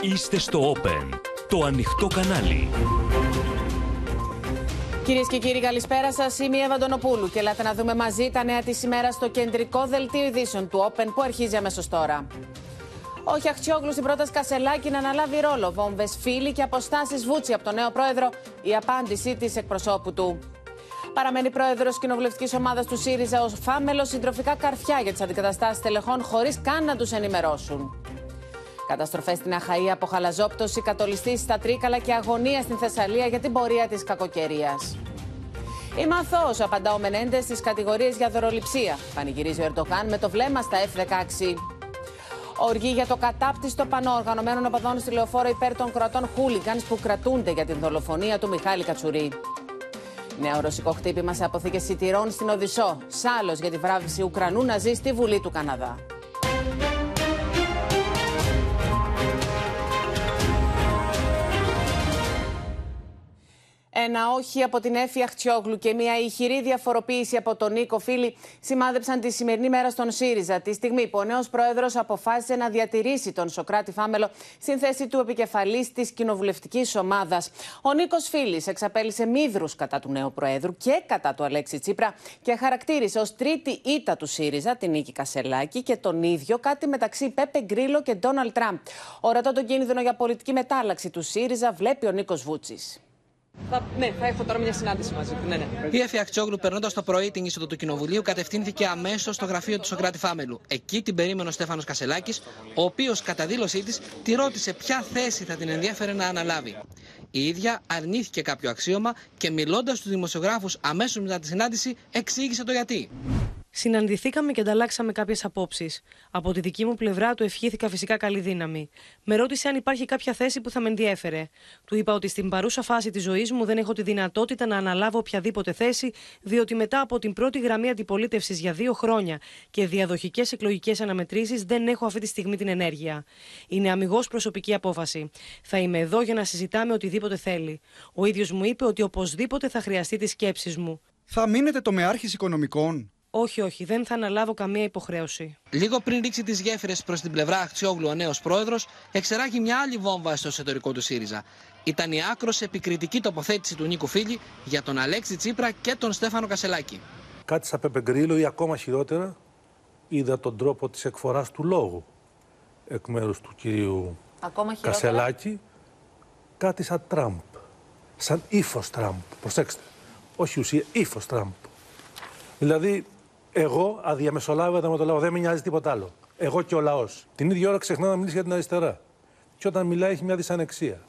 Είστε στο Open, το ανοιχτό κανάλι. Κυρίες και κύριοι, καλησπέρα σας. Είμαι η Εύα Αντωνοπούλου και ελάτε να δούμε μαζί τα νέα της ημέρας στο κεντρικό δελτίο ειδήσεων του Open που αρχίζει αμέσως τώρα. Ο Χιαχτσιόγλου στην πρόταση Κασελάκη να αναλάβει ρόλο. Βόμβες φίλοι και αποστάσεις βούτσι από τον νέο πρόεδρο. Η απάντησή της εκπροσώπου του. Παραμένει πρόεδρος κοινοβουλευτικής ομάδας του ΣΥΡΙΖΑ ως φάμελος συντροφικά καρφιά για τις αντικαταστάσεις τελεχών χωρίς καν να τους ενημερώσουν. Καταστροφές στην Αχαία από χαλαζόπτωση, κατολιστή στα Τρίκαλα και αγωνία στην Θεσσαλία για την πορεία της κακοκαιρίας. Είμαι αθώο, απαντά ο Μενέντες στις κατηγορίες για δωροληψία. Πανηγυρίζει ο Ερντογάν με το βλέμμα στα F-16. Οργή για το κατάπτυστο πανό οργανωμένων οπαδών στη λεωφόρο υπέρ των κρατών χούλιγκανς που κρατούνται για την δολοφονία του Μιχάλη Κατσουρί. Νέο ρωσικό χτύπημα σε αποθήκες σιτηρών στην Οδυσσό. Σάλο για τη βράβευση Ουκρανού να ζει στη Βουλή του Καναδά. Ένα όχι από την Έφη Αχτσιόγλου και μια ηχηρή διαφοροποίηση από τον Νίκο Φίλη σημάδεψαν τη σημερινή μέρα στον ΣΥΡΙΖΑ. Τη στιγμή που ο νέος πρόεδρος αποφάσισε να διατηρήσει τον Σοκράτη Φάμελο στην θέση του επικεφαλής της κοινοβουλευτικής ομάδας. Ο Νίκος Φίλης εξαπέλυσε μύδρους κατά του νέου προέδρου και κατά του Αλέξη Τσίπρα και χαρακτήρισε ως τρίτη ήττα του ΣΥΡΙΖΑ την Νίκη Κασελάκη και τον ίδιο κάτι μεταξύ Πέπε Γκρίλο και Ντόναλτ Τραμπ. Ορατό τον κίνδυνο για πολιτική μετάλλαξη του ΣΥΡΙΖΑ βλέπει ο Νίκος Βούτσης. Θα, ναι, θα έχω τώρα μια συνάντηση μαζί του. Ναι, ναι. Η Εφη Αχτσόγλου, περνώντας το πρωί την είσοδο του Κοινοβουλίου, κατευθύνθηκε αμέσως στο γραφείο του Σοκράτη Φάμελου. Εκεί την περίμενε ο Στέφανος Κασελάκης, ο οποίος κατά δήλωσή της τη ρώτησε ποια θέση θα την ενδιαφέρε να αναλάβει. Η ίδια αρνήθηκε κάποιο αξίωμα και μιλώντας στους δημοσιογράφους αμέσως μετά τη συνάντηση, εξήγησε το γιατί. Συναντηθήκαμε και ανταλλάξαμε κάποιες απόψεις. Από τη δική μου πλευρά του ευχήθηκα φυσικά καλή δύναμη. Με ρώτησε αν υπάρχει κάποια θέση που θα με ενδιέφερε. Του είπα ότι στην παρούσα φάση της ζωής μου δεν έχω τη δυνατότητα να αναλάβω οποιαδήποτε θέση, διότι μετά από την πρώτη γραμμή αντιπολίτευσης για δύο χρόνια και διαδοχικές εκλογικές αναμετρήσεις δεν έχω αυτή τη στιγμή την ενέργεια. Είναι αμυγός προσωπική απόφαση. Θα είμαι εδώ για να συζητάμε οτιδήποτε θέλει. Ο ίδιος μου είπε ότι οπωσδήποτε θα χρειαστεί τις σκέψεις μου. Θα μείνετε το μεάρχης οικονομικών. Όχι, όχι, δεν θα αναλάβω καμία υποχρέωση. Λίγο πριν ρίξει τις γέφυρες προς την πλευρά Αχτσιόγλου ο νέος πρόεδρος, εξεράγει μια άλλη βόμβα στο εσωτερικό του ΣΥΡΙΖΑ. Ήταν η άκρος επικριτική τοποθέτηση του Νίκου Φίλη για τον Αλέξη Τσίπρα και τον Στέφανο Κασελάκη. Κάτι σαν Πεπεγκρίλο ή ακόμα χειρότερα, είδα τον τρόπο της εκφοράς του λόγου εκ μέρους του κυρίου Κασελάκη. Κάτι σαν Τραμπ. Σαν ύφος Τραμπ. Προσέξτε. Όχι ουσία, ύφος Τραμπ. Δηλαδή, εγώ αδιαμεσολάβητα με το λαό. Δεν με νοιάζει τίποτα άλλο. Εγώ και ο λαός. Την ίδια ώρα ξεχνά να μιλήσει για την αριστερά. Και όταν μιλάει, έχει μια δυσανεξία.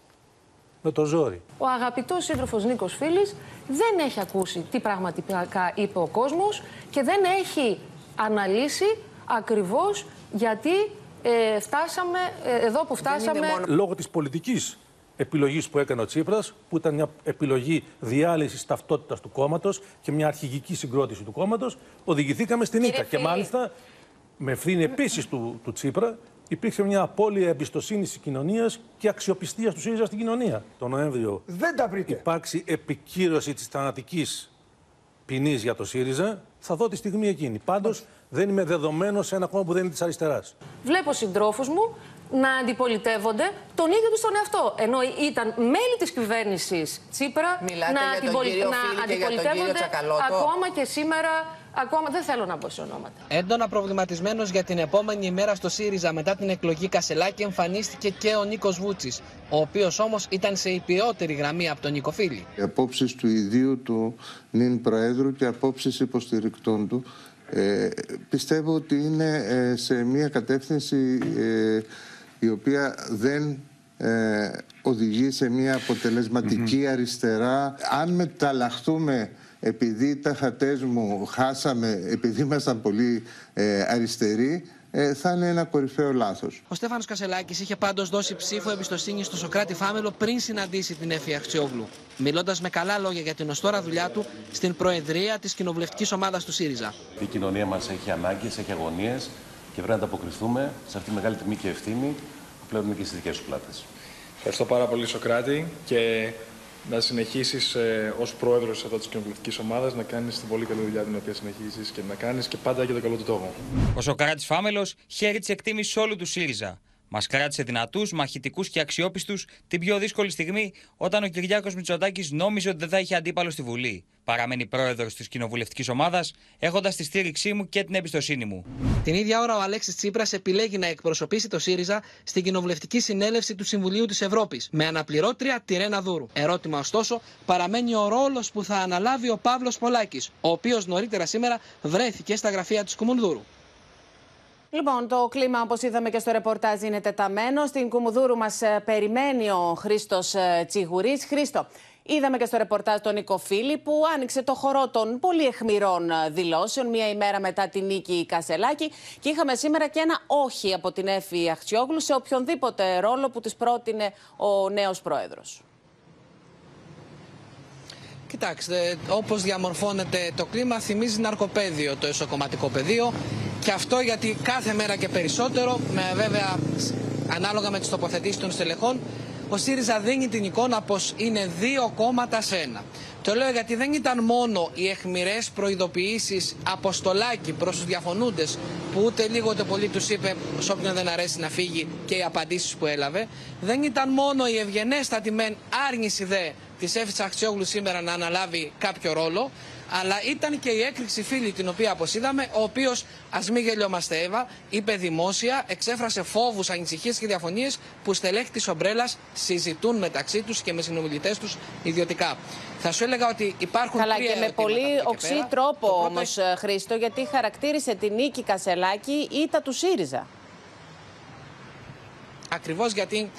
Με το ζόρι. Ο αγαπητός σύντροφος Νίκος Φίλης δεν έχει ακούσει τι πραγματικά είπε ο κόσμος και δεν έχει αναλύσει ακριβώς γιατί ε, φτάσαμε ε, εδώ που φτάσαμε. Μόνο... Λόγω της πολιτικής επιλογής που έκανε ο Τσίπρας, που ήταν μια επιλογή διάλυσης ταυτότητας του κόμματος και μια αρχηγική συγκρότηση του κόμματος, οδηγηθήκαμε στην ήττα. Και μάλιστα με ευθύνη επίσης του, του Τσίπρα υπήρξε μια απώλεια εμπιστοσύνης της κοινωνίας και αξιοπιστίας του ΣΥΡΙΖΑ στην κοινωνία. Το Νοέμβριο Δεν τα υπάρξει επικύρωση της θανατικής ποινής για το ΣΥΡΙΖΑ, θα δω τη στιγμή εκείνη. Πάντως δεν είμαι δεδομένος σε ένα κόμμα που δεν είναι της αριστεράς. Βλέπω συντρόφους μου να αντιπολιτεύονται τον ίδιο τους τον εαυτό. Ενώ ήταν μέλη της κυβέρνησης Τσίπρα Μιλάτε να, για τον κύριο να αντιπολιτεύονται ακόμα και σήμερα. Ακόμα δεν θέλω να πω σε ονόματα. Έντονα προβληματισμένος για την επόμενη ημέρα στο ΣΥΡΙΖΑ μετά την εκλογή Κασελάκη εμφανίστηκε και ο Νίκος Βούτσης, ο οποίος όμως ήταν σε υπιότερη γραμμή από τον Νίκο Φίλη. Οι απόψεις του ιδίου του νυν Προέδρου και απόψεις υποστηρικτών του ε, πιστεύω ότι είναι ε, σε μια κατεύθυνση ε, η οποία δεν ε, οδηγεί σε μια αποτελεσματική αριστερά. Αν μεταλλαχθούμε επειδή τα χατές μου χάσαμε, επειδή ήμασταν πολύ ε, αριστεροί, ε, θα είναι ένα κορυφαίο λάθος. Ο Στέφανος Κασελάκης είχε πάντως δώσει ψήφο εμπιστοσύνη στο Σοκράτη Φάμελο πριν συναντήσει την Εφη Αχτσιόγλου, μιλώντας με καλά λόγια για την οστόρα δουλειά του στην Προεδρία της κοινοβουλευτικής ομάδας του ΣΥΡΙΖΑ. Η κοινωνία μας έχει ανάγκες, έχει αγωνίες και πρέπει να ανταποκριθούμε σε αυτή τη μεγάλη τιμή και ευθύνη που πλέον είναι και στις δικές σου πλάτες. Ευχαριστώ πάρα πολύ, Σοκράτη, και να συνεχίσεις ε, ως πρόεδρος εδώ της κοινοβουλευτικής ομάδας να κάνεις την πολύ καλή δουλειά την οποία συνεχίζεις και να κάνεις και πάντα για το καλό του τόπο. Ο Σοκράτης Φάμελος χαίρει της εκτίμησης όλου του ΣΥΡΙΖΑ. Μας κράτησε δυνατούς, μαχητικούς και αξιόπιστους την πιο δύσκολη στιγμή όταν ο Κυριάκος Μητσοτάκης νόμιζε ότι δεν θα είχε αντίπαλο στη Βουλή. Παραμένει πρόεδρος της κοινοβουλευτικής ομάδας, έχοντας τη στήριξή μου και την εμπιστοσύνη μου. Την ίδια ώρα, ο Αλέξης Τσίπρας επιλέγει να εκπροσωπήσει το ΣΥΡΙΖΑ στην κοινοβουλευτική συνέλευση του Συμβουλίου της Ευρώπης με αναπληρώτρια τη Ρένα Δούρου. Ερώτημα, ωστόσο, παραμένει ο ρόλος που θα αναλάβει ο Παύλος Πολάκης, ο οποίος νωρίτερα σήμερα βρέθηκε στα γραφεία τη Κουμουνδούρου. Λοιπόν, το κλίμα, όπως είδαμε και στο ρεπορτάζ, είναι τεταμένο. Στην Κουμουδούρου μας ε, περιμένει ο Χρήστος ε, Τσιγουρής. Χρήστο, είδαμε και στο ρεπορτάζ τον Νίκο Φίλη που άνοιξε το χορό των πολύ εχμηρών ε, δηλώσεων μία ημέρα μετά την νίκη Κασελάκη. Και είχαμε σήμερα και ένα όχι από την Εφη Αχτσιόγλου σε οποιονδήποτε ρόλο που της πρότεινε ο νέος πρόεδρος. Κοιτάξτε, όπως διαμορφώνεται το κλίμα, θυμίζει ναρκοπαίδιο το εσωκομματικό πεδίο. Και αυτό γιατί κάθε μέρα και περισσότερο, με βέβαια ανάλογα με τις τοποθετήσεις των στελεχών, ο ΣΥΡΙΖΑ δίνει την εικόνα πως είναι δύο κόμματα σε ένα. Το λέω γιατί δεν ήταν μόνο οι εχμηρέ προειδοποιήσεις αποστολάκι προς τους διαφωνούντες, που ούτε λίγο ούτε πολύ τους είπε σε όποιον δεν αρέσει να φύγει και οι απαντήσεις που έλαβε. Δεν ήταν μόνο η ευγενέστατη μεν άρνηση δε της Έφη Αχτσιόγλου σήμερα να αναλάβει κάποιο ρόλο, αλλά ήταν και η έκρηξη φίλη την οποία αποσύδαμε, ο οποίος, ας μην γελιόμαστε Εύα, είπε δημόσια, εξέφρασε φόβους, ανησυχίες και διαφωνίες που στελέχη της Ομπρέλας συζητούν μεταξύ τους και με συνομιλητές τους ιδιωτικά. Θα σου έλεγα ότι υπάρχουν Καλά, τρία και με πολύ οξύ τρόπο όμως, πρώτο... Χρήστο, γιατί χαρακτήρισε την νίκη Κασελάκη ήττα του ΣΥΡΙΖΑ. Ακριβώς γιατί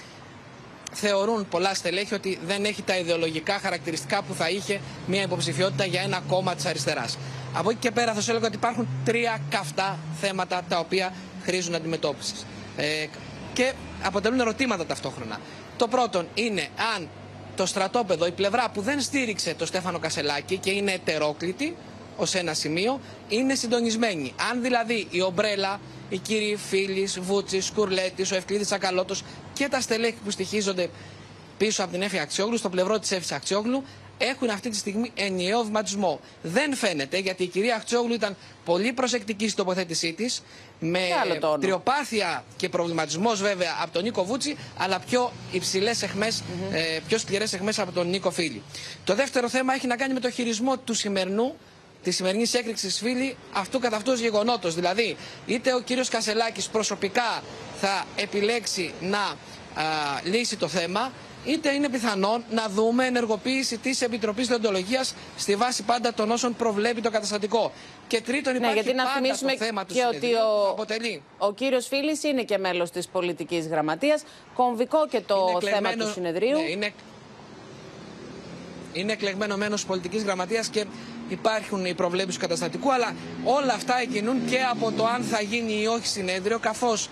θεωρούν πολλά στελέχη ότι δεν έχει τα ιδεολογικά χαρακτηριστικά που θα είχε μια υποψηφιότητα για ένα κόμμα της αριστεράς. Από εκεί και πέρα θα σου έλεγα ότι υπάρχουν τρία καυτά θέματα τα οποία χρήζουν αντιμετώπισης. Ε, και αποτελούν ερωτήματα ταυτόχρονα. Το πρώτο είναι αν το στρατόπεδο, η πλευρά που δεν στήριξε το Στέφανο Κασελάκη και είναι ετερόκλητη ως ένα σημείο, είναι συντονισμένη. Αν δηλαδή η ομπρέλα, οι κύριοι Φίλης, Βούτσης, Κουρλέτης, ο Ευκλήδης Ακαλώτος και τα στελέχη που στοιχίζονται πίσω από την Έφη Αξιόγλου, στο πλευρό της Έφη Αξιόγλου, έχουν αυτή τη στιγμή ενιαίο βηματισμό. Δεν φαίνεται γιατί η κυρία Αξιόγλου ήταν πολύ προσεκτική στην τοποθέτησή της, με τριοπάθεια και προβληματισμός βέβαια από τον Νίκο Βούτσι, αλλά πιο υψηλές εχμές, ε, πιο σκληρές εχμές από τον Νίκο Φίλη. Το δεύτερο θέμα έχει να κάνει με το χειρισμό του σημερινού της σημερινής έκρηξης φίλη αυτού καθ' αυτού γεγονότος. Δηλαδή, είτε ο κύριος Κασελάκης προσωπικά θα επιλέξει να α, λύσει το θέμα, είτε είναι πιθανόν να δούμε ενεργοποίηση της Επιτροπής Διοντολογίας στη βάση πάντα των όσων προβλέπει το καταστατικό. Και τρίτον, ναι, υπάρχει γιατί να πάντα θυμίσουμε το θέμα του και ότι ο, αποτελεί. ο κύριος Φίλης είναι και μέλος της πολιτικής γραμματείας. Κομβικό και το θέμα του συνεδρίου. Ναι, είναι, είναι εκλεγμένο μέλος πολιτικής γραμματείας και υπάρχουν οι προβλέψεις του καταστατικού, αλλά όλα αυτά εκκινούν και από το αν θα γίνει ή όχι συνέδριο, καθώς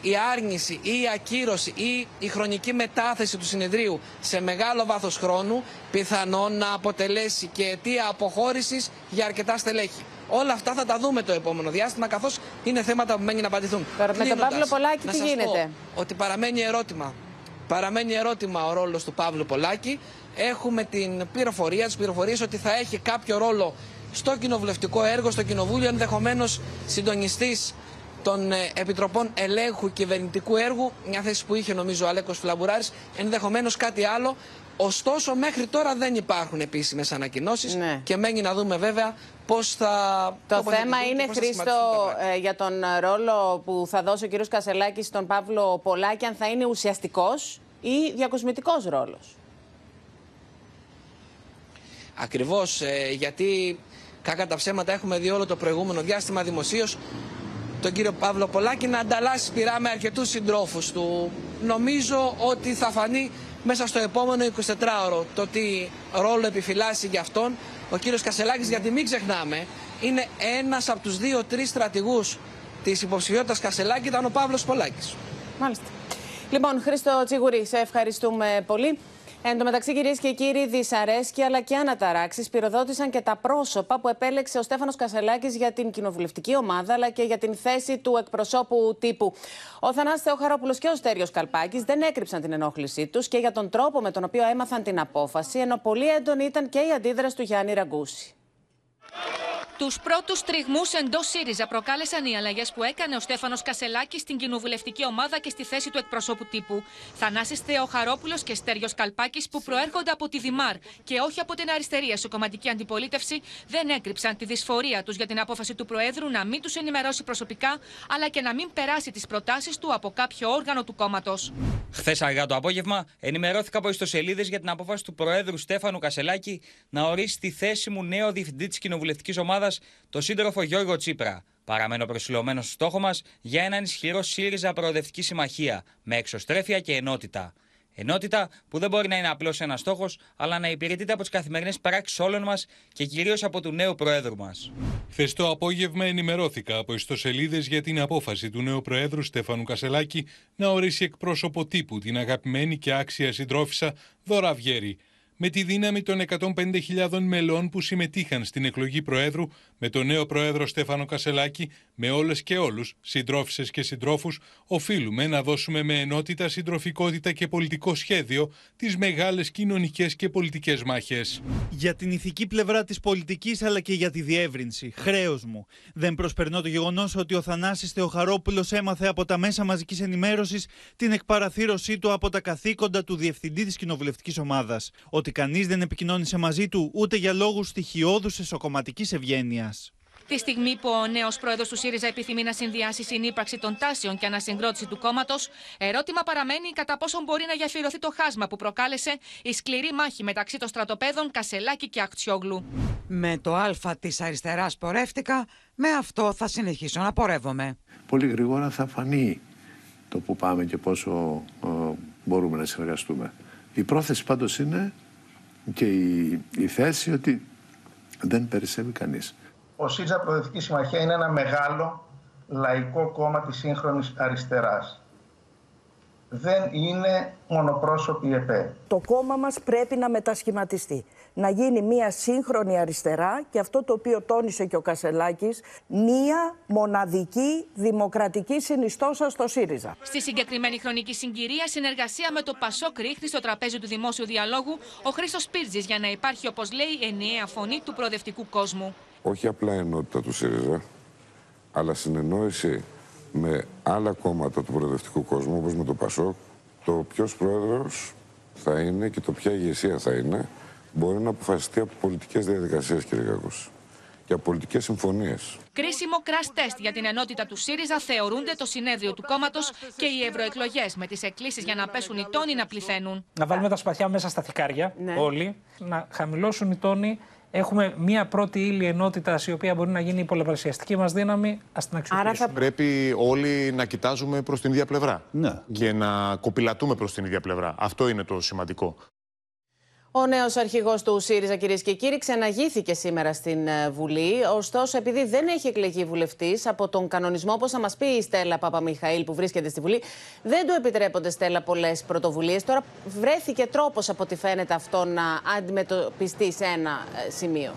η άρνηση ή η ακύρωση ή η χρονική μετάθεση του συνεδρίου σε μεγάλο βάθος χρόνου πιθανόν να αποτελέσει και αιτία αποχώρησης για αρκετά στελέχη. Όλα αυτά θα τα δούμε το επόμενο διάστημα, καθώς είναι θέματα που μένει να απαντηθούν. Τώρα, με τον Παύλο Πολάκη τι γίνεται; ότι παραμένει ερώτημα. Παραμένει ερώτημα ο ρόλος του Παύλου Πολάκη. Έχουμε την πληροφορία, τις πληροφορίες ότι θα έχει κάποιο ρόλο στο κοινοβουλευτικό έργο, στο κοινοβούλιο, ενδεχομένως συντονιστής των ε, Επιτροπών Ελέγχου Κυβερνητικού Έργου, μια θέση που είχε νομίζω ο Αλέκος Φλαμπουράρης, ενδεχομένως κάτι άλλο. Ωστόσο, μέχρι τώρα δεν υπάρχουν επίσημες ανακοινώσεις ναι. και μένει να δούμε βέβαια πώς θα. Το θέμα είναι, Χρήστο, ε, για τον ρόλο που θα δώσει ο κ. Κασελάκης στον Παύλο Πολάκη, αν θα είναι ουσιαστικός ή διακοσμητικός ρόλος. Ακριβώς ε, γιατί κακά τα ψέματα έχουμε δει όλο το προηγούμενο διάστημα δημοσίως τον κύριο Παύλο Πολάκη να ανταλλάσσει πειρά με αρκετούς συντρόφους του. Νομίζω ότι θα φανεί μέσα στο επόμενο 24ωρο το τι ρόλο επιφυλάσσει για αυτόν ο κύριος Κασελάκης γιατί μην ξεχνάμε είναι ένας από τους δύο-τρεις στρατηγούς της υποψηφιότητας Κασελάκη ήταν ο Παύλος Πολάκης. Μάλιστα. Λοιπόν, Χρήστο Τσιγουρή, σε ευχαριστούμε πολύ. Εν τω μεταξύ, κυρίες και κύριοι, δυσαρέσκεια αλλά και αναταράξεις πυροδότησαν και τα πρόσωπα που επέλεξε ο Στέφανος Κασελάκης για την κοινοβουλευτική ομάδα αλλά και για την θέση του εκπροσώπου τύπου. Ο Θανάσης Θεοχαρόπουλος και ο Στέριος Καλπάκης δεν έκρυψαν την ενόχλησή τους και για τον τρόπο με τον οποίο έμαθαν την απόφαση, ενώ πολύ έντονη ήταν και η αντίδραση του Γιάννη Ραγκούση. Τους πρώτους τριγμούς εντός ΣΥΡΙΖΑ προκάλεσαν οι αλλαγές που έκανε ο Στέφανος Κασελάκης στην κοινοβουλευτική ομάδα και στη θέση του εκπροσώπου τύπου. Θανάσης Θεοχαρόπουλος και Στέριο Καλπάκης, που προέρχονται από τη Δημάρ και όχι από την αριστερή εσωκομματική αντιπολίτευση, δεν έκρυψαν τη δυσφορία τους για την απόφαση του Προέδρου να μην τους ενημερώσει προσωπικά, αλλά και να μην περάσει τις προτάσεις του από κάποιο όργανο του κόμματος. Χθες αργά το απόγευμα ενημερώθηκα από ιστοσελίδες για την απόφαση του Προέδρου Στέφανου Κασελάκη να ορίσει τη θέση μου νέο διευθυντή της κοινοβουλευτικής ομάδας το σύντροφο Γιώργο Τσίπρα. Παραμένω προσιλωμένος στο στόχο μας για έναν ισχυρό ΣΥΡΙΖΑ προοδευτική συμμαχία με εξωστρέφεια και ενότητα. Ενότητα που δεν μπορεί να είναι απλώς ένας στόχος, αλλά να υπηρετείται από τις καθημερινές πράξεις όλων μας και κυρίως από του νέου Προέδρου μας. Χθες το απόγευμα ενημερώθηκα από ιστοσελίδες για την απόφαση του νέου Προέδρου Στέφανου Κασελάκη να ορίσει εκπρόσωπο τύπου την αγαπημένη και άξια συντρόφισσα Δώρα Βιέρη με τη δύναμη των 150.000 μελών που συμμετείχαν στην εκλογή Προέδρου, με τον νέο Πρόεδρο Στέφανο Κασελάκη, με όλες και όλους, συντρόφισε και συντρόφους, οφείλουμε να δώσουμε με ενότητα, συντροφικότητα και πολιτικό σχέδιο τις μεγάλες κοινωνικές και πολιτικές μάχες. Για την ηθική πλευρά της πολιτικής αλλά και για τη διεύρυνση, χρέος μου. Δεν προσπερνώ το γεγονός ότι ο Θανάσης Θεοχαρόπουλος έμαθε από τα μέσα μαζικής ενημέρωσης την εκπαραθύρωσή του από τα καθήκοντα του διευθυντή της κοινοβουλευτικής ομάδας ότι κανείς δεν επικοινώνησε μαζί του ούτε για λόγους στοιχειώδους εσωκομματικής ευγένειας. Τη στιγμή που ο νέος πρόεδρος του ΣΥΡΙΖΑ επιθυμεί να συνδυάσει συνύπαρξη των τάσεων και ανασυγκρότηση του κόμματος, ερώτημα παραμένει κατά πόσο μπορεί να γεφυρωθεί το χάσμα που προκάλεσε η σκληρή μάχη μεταξύ των στρατοπέδων Κασελάκη και Ακτιόγλου. Με το Α της αριστεράς πορεύτηκα, με αυτό θα συνεχίσω να πορεύομαι. Πολύ γρήγορα θα φανεί το που πάμε και πόσο ε, μπορούμε να συνεργαστούμε. Η πρόθεση πάντως είναι και η, η θέση ότι δεν περισσεύει κανείς. Ο ΣΥΡΙΖΑ Προοδευτική Συμμαχία είναι ένα μεγάλο λαϊκό κόμμα της σύγχρονης αριστεράς. Δεν είναι μονοπρόσωπη ΕΠΕ. Το κόμμα μας πρέπει να μετασχηματιστεί. Να γίνει μια σύγχρονη αριστερά και αυτό το οποίο τόνισε και ο Κασελάκης, μια μοναδική δημοκρατική συνιστόσα στο ΣΥΡΙΖΑ. Στη συγκεκριμένη χρονική συγκυρία, συνεργασία με το ΠΑΣΟΚ ρίχνει στο τραπέζι του δημόσιου διαλόγου ο Χρήστος Πίρτζης για να υπάρχει, όπως λέει, ενιαία φωνή του προοδευτικού κόσμου. Όχι απλά ενότητα του ΣΥΡΙΖΑ, αλλά συνεννόηση με άλλα κόμματα του προοδευτικού κόσμου, όπως με το ΠΑΣΟΚ, το ποιος πρόεδρος θα είναι και το ποια ηγεσία θα είναι, μπορεί να αποφασιστεί από πολιτικές διαδικασίες, κύριε Κακούς και από πολιτικές συμφωνίες. Κρίσιμο crash test για την ενότητα του ΣΥΡΙΖΑ θεωρούνται το συνέδριο του κόμματος και οι ευρωεκλογές με τις εκκλήσεις για να πέσουν οι τόνοι να πληθαίνουν. Να βάλουμε τα σπαθιά μέσα στα θικάρια ναι. όλοι, να χαμηλώσουν οι τόνοι έχουμε μία πρώτη ύλη ενότητας η οποία μπορεί να γίνει η πολλαπλασιαστική μας δύναμη. Α την αξιοποιήσουμε. Θα... Πρέπει όλοι να κοιτάζουμε προς την ίδια πλευρά. Ναι. Και να κοπηλατούμε προς την ίδια πλευρά. Αυτό είναι το σημαντικό. Ο νέος αρχηγός του ΣΥΡΙΖΑ, κυρίες και κύριοι, ξεναγήθηκε σήμερα στην ε, Βουλή. Ωστόσο, επειδή δεν έχει εκλεγεί βουλευτής από τον κανονισμό, όπως θα μας πει η Στέλλα Παπαμιχαήλ που βρίσκεται στη Βουλή, δεν του επιτρέπονται, Στέλλα, πολλές πρωτοβουλίες. Τώρα βρέθηκε τρόπος, από ό,τι φαίνεται, αυτό να αντιμετωπιστεί σε ένα ε, σημείο.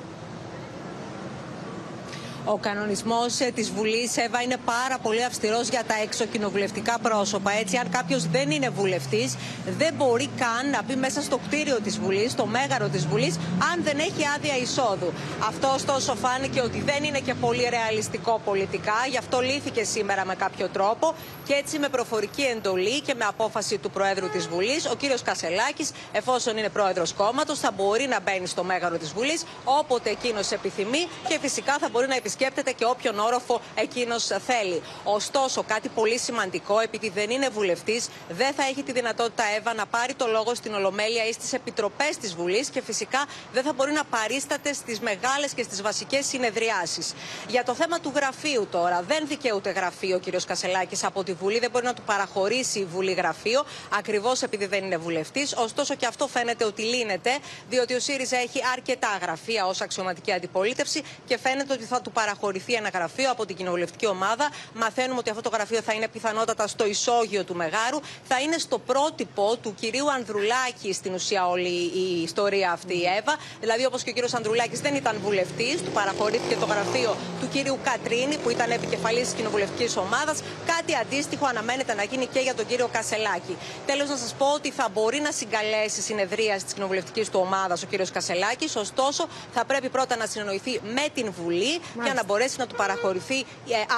Ο κανονισμός ε, της Βουλής, Εύα, είναι πάρα πολύ αυστηρός για τα εξοκοινοβουλευτικά πρόσωπα. Έτσι, αν κάποιος δεν είναι βουλευτής, δεν μπορεί καν να μπει μέσα στο κτίριο της Βουλής, στο μέγαρο της Βουλής, αν δεν έχει άδεια εισόδου. Αυτό, ωστόσο, φάνηκε ότι δεν είναι και πολύ ρεαλιστικό πολιτικά. Γι' αυτό λύθηκε σήμερα με κάποιο τρόπο και έτσι με προφορική εντολή και με απόφαση του Προέδρου της Βουλής, ο κύριος Κασελάκης, εφόσον είναι πρόεδρος κόμματος, θα μπορεί να μπαίνει στο μέγαρο της Βουλής όποτε εκείνος επιθυμεί και φυσικά θα μπορεί να επισκέπτεται και όποιον όροφο εκείνος θέλει. Ωστόσο, κάτι πολύ σημαντικό, επειδή δεν είναι βουλευτής, δεν θα έχει τη δυνατότητα, Εύα, να πάρει το λόγο στην Ολομέλεια ή στις επιτροπές της Βουλής και φυσικά δεν θα μπορεί να παρίσταται στις μεγάλες και στις βασικές συνεδριάσεις. Για το θέμα του γραφείου τώρα, δεν δικαιούται γραφείο ο κ. Κασελάκης από τη Βουλή, δεν μπορεί να του παραχωρήσει η Βουλή γραφείο, ακριβώς επειδή δεν είναι βουλευτής. Ωστόσο, και αυτό φαίνεται ότι λύνεται, διότι ο ΣΥΡΙΖΑ έχει αρκετά γραφεία ως αξιωματική αντιπολίτευση και φαίνεται ότι θα του παραχωρηθεί ένα γραφείο από την κοινοβουλευτική ομάδα. Μαθαίνουμε ότι αυτό το γραφείο θα είναι πιθανότατα στο ισόγειο του Μεγάρου. Θα είναι στο πρότυπο του κυρίου Ανδρουλάκη στην ουσία όλη η ιστορία αυτή η Εύα. Δηλαδή, όπως και ο κύριος Ανδρουλάκης δεν ήταν βουλευτής, του παραχωρήθηκε το γραφείο του κυρίου Κατρίνη, που ήταν επικεφαλής της κοινοβουλευτικής ομάδας. Κάτι αντίστοιχο αναμένεται να γίνει και για τον κύριο Κασελάκη. Τέλος, να σας πω ότι θα μπορεί να συγκαλέσει συνεδρία της κοινοβουλευτικής του ομάδας ο κύριος Κασελάκης. Ωστόσο, θα πρέπει πρώτα να συνεννοηθεί με την Βουλή για να μπορέσει να του παραχωρηθεί ε,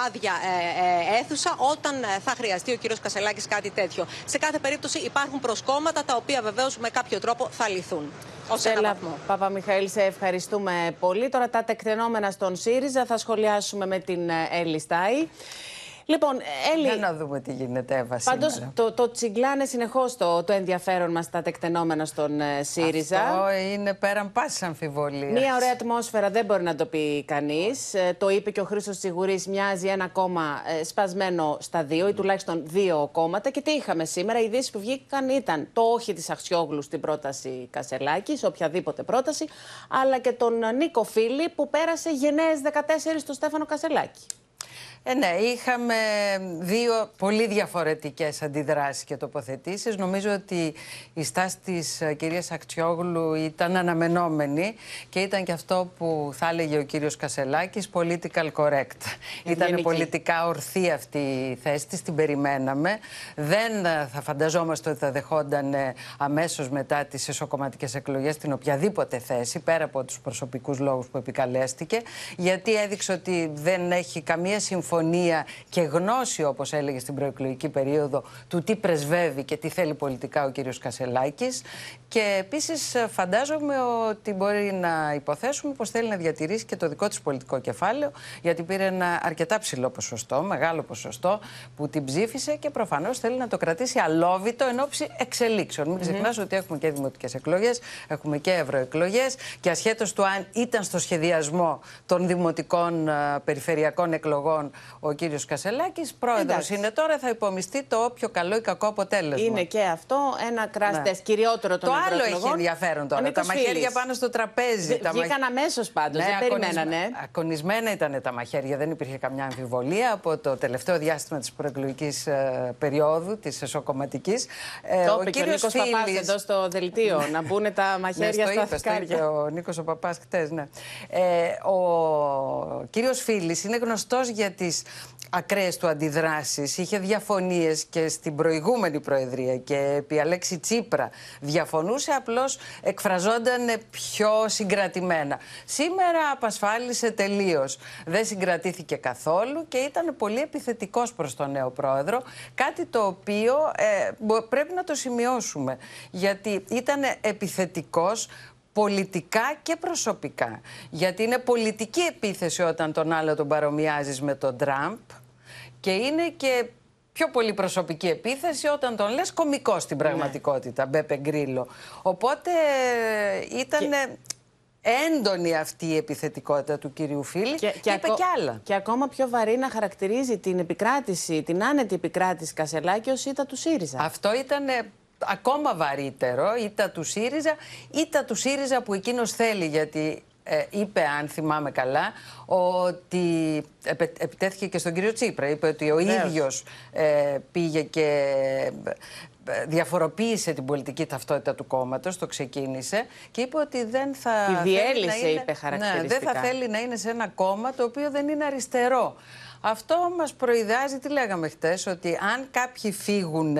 άδεια ε, ε, αίθουσα όταν θα χρειαστεί ο κύριος Κασελάκης κάτι τέτοιο. Σε κάθε περίπτωση υπάρχουν προσκόμματα τα οποία βεβαίως με κάποιο τρόπο θα λυθούν. Ω ένα βαθμό. Παπα-Μιχαήλ, σε ευχαριστούμε πολύ. Τώρα τα τεκτενόμενα στον ΣΥΡΙΖΑ θα σχολιάσουμε με την Έλλη Στάι. Λοιπόν, Έλλη. Για να δούμε τι γίνεται, Εύα. Πάντως, το, το τσιγκλάνε συνεχώς το, το ενδιαφέρον μας τα τεκτενόμενα στον ε, ΣΥΡΙΖΑ. Αυτό είναι πέραν πάσης αμφιβολίας. Μία ωραία ατμόσφαιρα δεν μπορεί να το πει κανείς. Ε, το είπε και ο Χρήστος Τσιγουρής, μοιάζει ένα κόμμα ε, σπασμένο στα δύο ή τουλάχιστον δύο κόμματα. Και τι είχαμε σήμερα. Οι ειδήσεις που βγήκαν ήταν το όχι της Αχσιόγλου στην πρόταση Κασελάκης, οποιαδήποτε πρόταση, αλλά και τον Νίκο Φίλη που πέρασε γενναίες 14 στο Στέφανο Κασελάκη. Ε, ναι, είχαμε δύο πολύ διαφορετικές αντιδράσεις και τοποθετήσεις. Νομίζω ότι η στάση της ε, κυρίας Ακτιόγλου ήταν αναμενόμενη και ήταν και αυτό που θα έλεγε ο κύριος Κασελάκης, political correct. Ήταν πολιτικά ορθή αυτή η θέση της, την περιμέναμε. Δεν ε, θα φανταζόμαστε ότι θα δεχόταν αμέσως μετά τις εσωκομματικές εκλογές την οποιαδήποτε θέση, πέρα από τους προσωπικούς λόγους που επικαλέστηκε, γιατί έδειξε ότι δεν έχει καμία συμφωνία συμφωνία και γνώση, όπως έλεγε στην προεκλογική περίοδο, του τι πρεσβεύει και τι θέλει πολιτικά ο κύριος Κασελάκης. Και επίσης φαντάζομαι ότι μπορεί να υποθέσουμε πως θέλει να διατηρήσει και το δικό της πολιτικό κεφάλαιο, γιατί πήρε ένα αρκετά ψηλό ποσοστό, μεγάλο ποσοστό, που την ψήφισε και προφανώς θέλει να το κρατήσει αλόβητο εν ώψη εξελίξεων. Μην ξεχνάς ότι έχουμε και δημοτικές εκλογές, έχουμε και ευρωεκλογές και ασχέτως του αν ήταν στο σχεδιασμό των δημοτικών περιφερειακών εκλογών ο κύριος Κασελάκης. Πρόεδρος είναι τώρα, θα υπομειστεί το όποιο καλό ή κακό αποτέλεσμα. Είναι και αυτό ένα κράστε ναι. κυριότερο των Το άλλο έχει ενδιαφέρον τώρα. Τα μαχαίρια πάνω στο τραπέζι. Τα Βγήκαν αμέσως πάντως. Ναι, δεν περιμένανε. Ακονισμένα ήταν τα μαχαίρια, δεν υπήρχε καμιά αμφιβολία από το τελευταίο διάστημα της προεκλογικής ε, περίοδου, της εσωκομματικής. Ε, το ο κύριος Παπάς εδώ στο δελτίο, να μπουν τα ναι, μαχαίρια στα θεκάρια. Ο Νίκος ο Παπάς χτες, ναι. Ε, ο κύριος Φίλης είναι γνωστός για τις ακραίες του αντιδράσεις. Είχε διαφωνίες και στην προηγούμενη Προεδρία και επί Αλέξη Τσίπρα διαφωνούσε, απλώς εκφραζόταν πιο συγκρατημένα. Σήμερα απασφάλισε τελείως. Δεν συγκρατήθηκε καθόλου και ήταν πολύ επιθετικός προς τον νέο πρόεδρο, κάτι το οποίο ε, πρέπει να το σημειώσουμε, γιατί ήταν επιθετικός πολιτικά και προσωπικά. Γιατί είναι πολιτική επίθεση όταν τον άλλο τον παρομοιάζεις με τον Τραμπ και είναι και πιο πολύ προσωπική επίθεση όταν τον λες κομικό στην ναι. πραγματικότητα, ναι. Μπέπε Γκρίλο. Οπότε ε, ήταν... Έντονη αυτή η επιθετικότητα του κυρίου Φίλη και, και, είπε κι άλλα. Και ακόμα πιο βαρύ να χαρακτηρίζει την επικράτηση, την άνετη επικράτηση Κασελάκη ως ήττα του ΣΥΡΙΖΑ. Αυτό ήταν ακόμα βαρύτερο, είτε του ΣΥΡΙΖΑ, είτε του ΣΥΡΙΖΑ που εκείνος θέλει, γιατί ε, είπε, αν θυμάμαι καλά, ότι επιτέθηκε και στον κύριο Τσίπρα. Είπε ότι ο ίδιο ίδιος ε, πήγε και ε, διαφοροποίησε την πολιτική ταυτότητα του κόμματος, το ξεκίνησε και είπε ότι δεν θα. Τη διέλυσε, είπε χαρακτηριστικά. Ναι, δεν θα θέλει να είναι σε ένα κόμμα το οποίο δεν είναι αριστερό. Αυτό μας προειδάζει, τι λέγαμε χτες, ότι αν κάποιοι φύγουν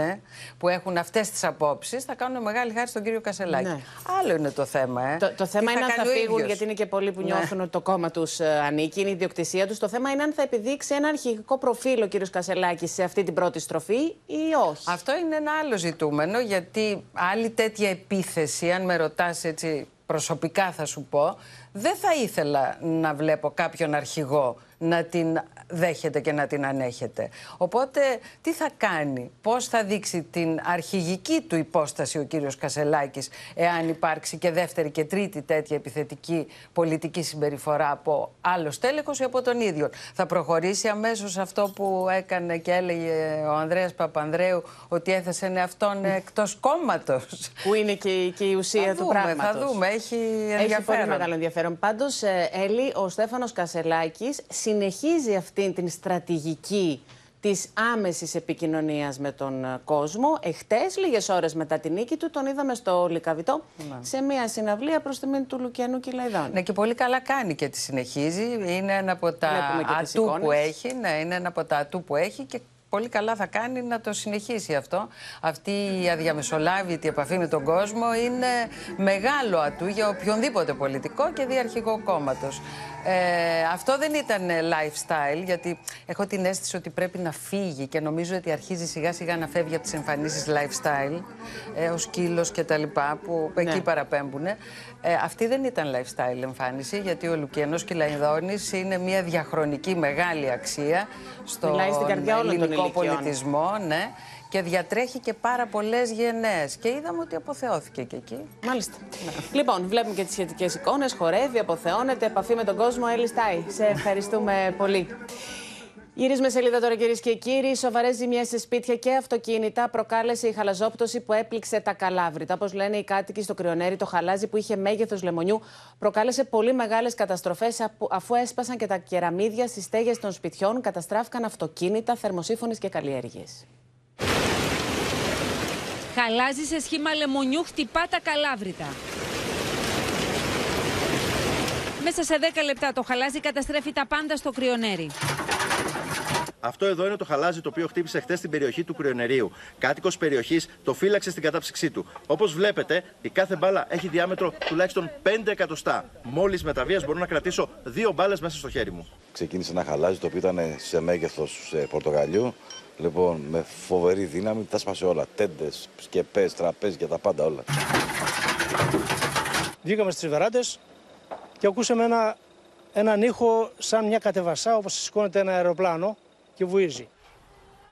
που έχουν αυτές τις απόψεις, θα κάνουν μεγάλη χάρη στον κύριο Κασελάκη. Ναι. Άλλο είναι το θέμα. Ε. Το, το θέμα είναι αν θα φύγουν, γιατί είναι και πολλοί που ναι. νιώθουν ότι το κόμμα τους ε, ανήκει, είναι η ιδιοκτησία τους. Το θέμα είναι αν θα επιδείξει ένα αρχηγικό προφίλ ο κύριος Κασελάκης σε αυτή την πρώτη στροφή ή όχι. Αυτό είναι ένα άλλο ζητούμενο, γιατί άλλη τέτοια επίθεση, αν με ρωτάς έτσι προσωπικά θα σου πω, δεν θα ήθελα να βλέπω κάποιον αρχηγό να την δέχεται και να την ανέχεται. Οπότε τι θα κάνει, πώς θα δείξει την αρχηγική του υπόσταση ο κύριος Κασελάκης εάν υπάρξει και δεύτερη και τρίτη τέτοια επιθετική πολιτική συμπεριφορά από άλλος τέλεχος ή από τον ίδιο. Θα προχωρήσει αμέσως αυτό που έκανε και έλεγε ο Ανδρέας Παπανδρέου ότι έθεσε αυτόν εκτός κόμματος. Που είναι και, και η ουσία του πράγματος. Θα δούμε, έχει ενδιαφέρον. Έχει πολύ μεγάλο ενδιαφέρον. ενδιαφέρον. Πάντως, ε, Έλλη, ο Στέφανος Κασελάκης συνεχίζει αυτή την στρατηγική της άμεσης επικοινωνίας με τον ε, κόσμο. Εχθές, λίγες ώρες μετά την νίκη του, τον είδαμε στο Λικαβιτό Ναι. σε μια συναυλία προς τιμή του Λουκιανού Κυλαϊδόνη. Ναι, και πολύ καλά κάνει και τη συνεχίζει. Είναι ένα από τα Βλέπουμε και τις ατού που εικόνες. έχει. Ναι, είναι ένα από τα ατού που έχει και πολύ καλά θα κάνει να το συνεχίσει αυτό. Αυτή η αδιαμεσολάβητη επαφή με τον κόσμο είναι μεγάλο ατού για οποιονδήποτε πολιτικό και διαρχικό κόμματος. Ε, αυτό δεν ήταν lifestyle, γιατί έχω την αίσθηση ότι πρέπει να φύγει και νομίζω ότι αρχίζει σιγά σιγά να φεύγει από τις εμφανίσεις lifestyle, ε, ο σκύλος και τα λοιπά, που εκεί παραπέμπουν. Ε, αυτή δεν ήταν lifestyle εμφάνιση, γιατί ο Λουκιανός Κυλαϊδόνης είναι μια διαχρονική μεγάλη αξία στον Μιλάει στην καρδιά όλων των ελληνικό ηλικιών. πολιτισμό, ναι, και διατρέχει και πάρα πολλές γενναίες. Και είδαμε ότι αποθεώθηκε και εκεί. Μάλιστα. Λοιπόν, βλέπουμε και τις σχετικές εικόνες. Χορεύει, αποθεώνεται, επαφή με τον κόσμο. Έλλη Στάι, σε ευχαριστούμε πολύ. Γυρίζουμε σελίδα τώρα κυρίες και κύριοι. Σοβαρές ζημιές σε σπίτια και αυτοκίνητα προκάλεσε η χαλαζόπτωση που έπληξε τα καλάβρητα. Όπως λένε οι κάτοικοι στο Κρυονέρι, το χαλάζι που είχε μέγεθος λεμονιού προκάλεσε πολύ μεγάλες καταστροφές αφού έσπασαν και τα κεραμίδια στις στέγες των σπιτιών, καταστράφηκαν αυτοκίνητα, θερμοσύφωνες και καλλιέργειες. Χαλάζει σε σχήμα λεμονιού, χτυπά τα καλάβρητα. Μέσα σε 10 λεπτά το χαλάζι καταστρέφει τα πάντα στο κρυονέρι. Αυτό εδώ είναι το χαλάζι το οποίο χτύπησε χθε στην περιοχή του Κρυονερίου. Κάτοικος περιοχής το φύλαξε στην κατάψυξή του. Όπως βλέπετε, η κάθε μπάλα έχει διάμετρο τουλάχιστον 5 εκατοστά. Μόλις με τα βίας μπορώ να κρατήσω δύο μπάλες μέσα στο χέρι μου. Ξεκίνησε ένα χαλάζι το οποίο ήταν σε μέγεθος πορτογαλιού. Λοιπόν, με φοβερή δύναμη, τα σπάσε όλα. Τέντες, σκεπές, τραπέζια, τα πάντα όλα. Βγήκαμε στις βεράντες και ακούσαμε ένα, έναν ήχο σαν μια κατεβασά όπως σηκώνεται ένα αεροπλάνο και βουίζει.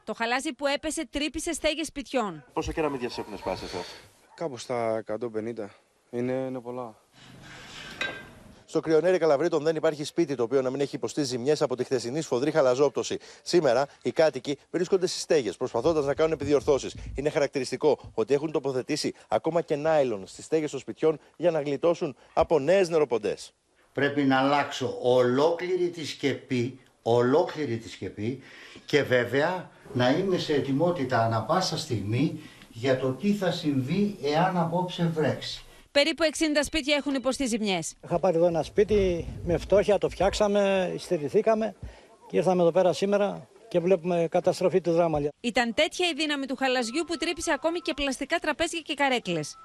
Το χαλάζι που έπεσε τρύπησε στέγες σπιτιών. Πόσα κεραμίδια σα έχουν σπάσει εσά. Κάπου στα 150. Είναι, είναι πολλά. Στο κρυονέρι Καλαβρίτων δεν υπάρχει σπίτι το οποίο να μην έχει υποστεί ζημιές από τη χθεσινή σφοδρή χαλαζόπτωση. Σήμερα οι κάτοικοι βρίσκονται στις στέγες προσπαθώντας να κάνουν επιδιορθώσεις. Είναι χαρακτηριστικό ότι έχουν τοποθετήσει ακόμα και νάιλον στις στέγες των σπιτιών για να γλιτώσουν από νέες νεροποντές. Πρέπει να αλλάξω ολόκληρη τη σκεπή, ολόκληρη τη σκεπή και βέβαια να είμαι σε ετοιμότητα ανα πάσα στιγμή για το τι θα συμβεί εάν απόψε βρέξει. Περίπου 60 σπίτια έχουν υποστεί ζημιές. Είχα πάρει εδώ ένα σπίτι με φτώχεια, το φτιάξαμε, στηριθήκαμε και ήρθαμε εδώ πέρα σήμερα και βλέπουμε καταστροφή του δράμα. Ήταν τέτοια η δύναμη του χαλαζιού που τρύπησε ακόμη και πλαστικά τραπέζια και καρέκλες.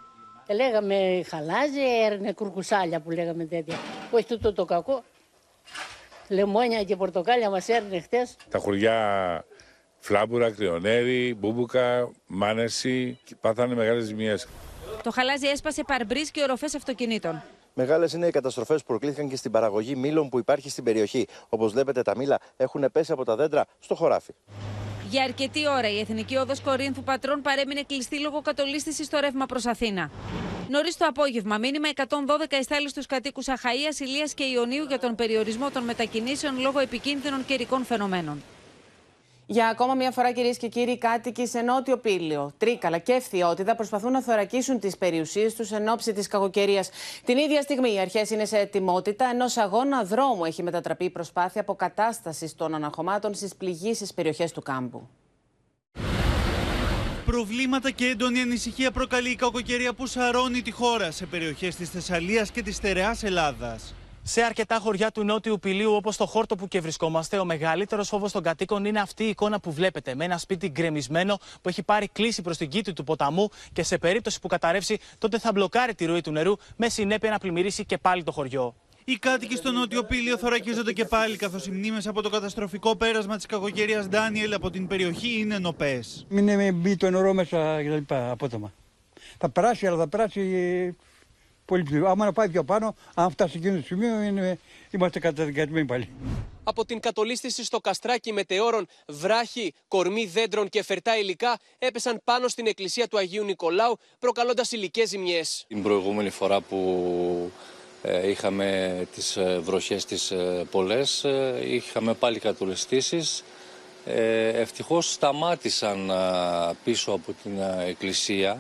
Ε, Λέγαμε χαλάζι, έρνε κουρκουσάλια που λέγαμε τέτοια. Όχι τούτο το κακό. Λεμόνια και πορτοκάλια μας έρνε χτες. Τα χωριά Φλάμπουρα, Κρυονέρι, Μπούμπουκα, Μάνεση πάθανε μεγάλες ζημιές. Το χαλάζι έσπασε παρμπρίζ και οροφές αυτοκινήτων. Μεγάλες είναι οι καταστροφές που προκλήθηκαν και στην παραγωγή μήλων που υπάρχει στην περιοχή. Όπως βλέπετε, τα μήλα έχουν πέσει από τα δέντρα στο χωράφι. Για αρκετή ώρα η Εθνική Όδος Κορίνθου Πατρών παρέμεινε κλειστή λόγω κατολίσθηση στο ρεύμα προς Αθήνα. Νωρίς το απόγευμα, μήνυμα 112 εστάλει στους κατοίκους Αχαία, Ηλίας και Ιωνίου για τον περιορισμό των μετακινήσεων λόγω επικίνδυνων καιρικών φαινομένων. Για ακόμα μια φορά, κυρίες και κύριοι, οι κάτοικοι σε νότιο Πύλιο, Τρίκαλα και Ευθιότητα προσπαθούν να θωρακίσουν τις περιουσίες τους εν ώψη της κακοκαιρίας. Την ίδια στιγμή, οι αρχές είναι σε ετοιμότητα ενός αγώνα δρόμου έχει μετατραπεί η προσπάθεια αποκατάστασης των αναχωμάτων στις πληγήσεις περιοχές του κάμπου. Προβλήματα και έντονη ανησυχία προκαλεί η κακοκαιρία που σαρώνει τη χώρα σε περιοχές της Θεσσαλίας και της στερεάς Ελλάδας. Σε αρκετά χωριά του νότιου Πηλίου, όπως το χόρτο που και βρισκόμαστε, ο μεγαλύτερος φόβος των κατοίκων είναι αυτή η εικόνα που βλέπετε. Με ένα σπίτι γκρεμισμένο που έχει πάρει κλίση προς την κήτη του ποταμού και σε περίπτωση που καταρρεύσει, τότε θα μπλοκάρει τη ροή του νερού, με συνέπεια να πλημμυρίσει και πάλι το χωριό. Οι κάτοικοι στο νότιο Πήλιο θωρακίζονται και πάλι, καθώς οι μνήμες από το καταστροφικό πέρασμα της κακοκαιρίας Ντάνιελ από την περιοχή είναι νοπές. Μην μπει το νερό μέσα κτλ. απότομα. Θα περάσει, αλλά θα περάσει πολύ πιο. Άμα να πάει πιο πάνω, αν φτάσει εκείνο το σημείο, είναι, είμαστε καταδικασμένοι πάλι. Από την κατολίσθηση στο καστράκι μετεώρων, βράχοι, κορμί δέντρων και φερτά υλικά έπεσαν πάνω στην εκκλησία του Αγίου Νικολάου, προκαλώντας υλικές ζημιές. Την προηγούμενη φορά που ε, είχαμε τις ε, βροχές τις ε, πολλές, ε, είχαμε πάλι κατολιστήσεις. Ε, ευτυχώς σταμάτησαν α, πίσω από την α, εκκλησία.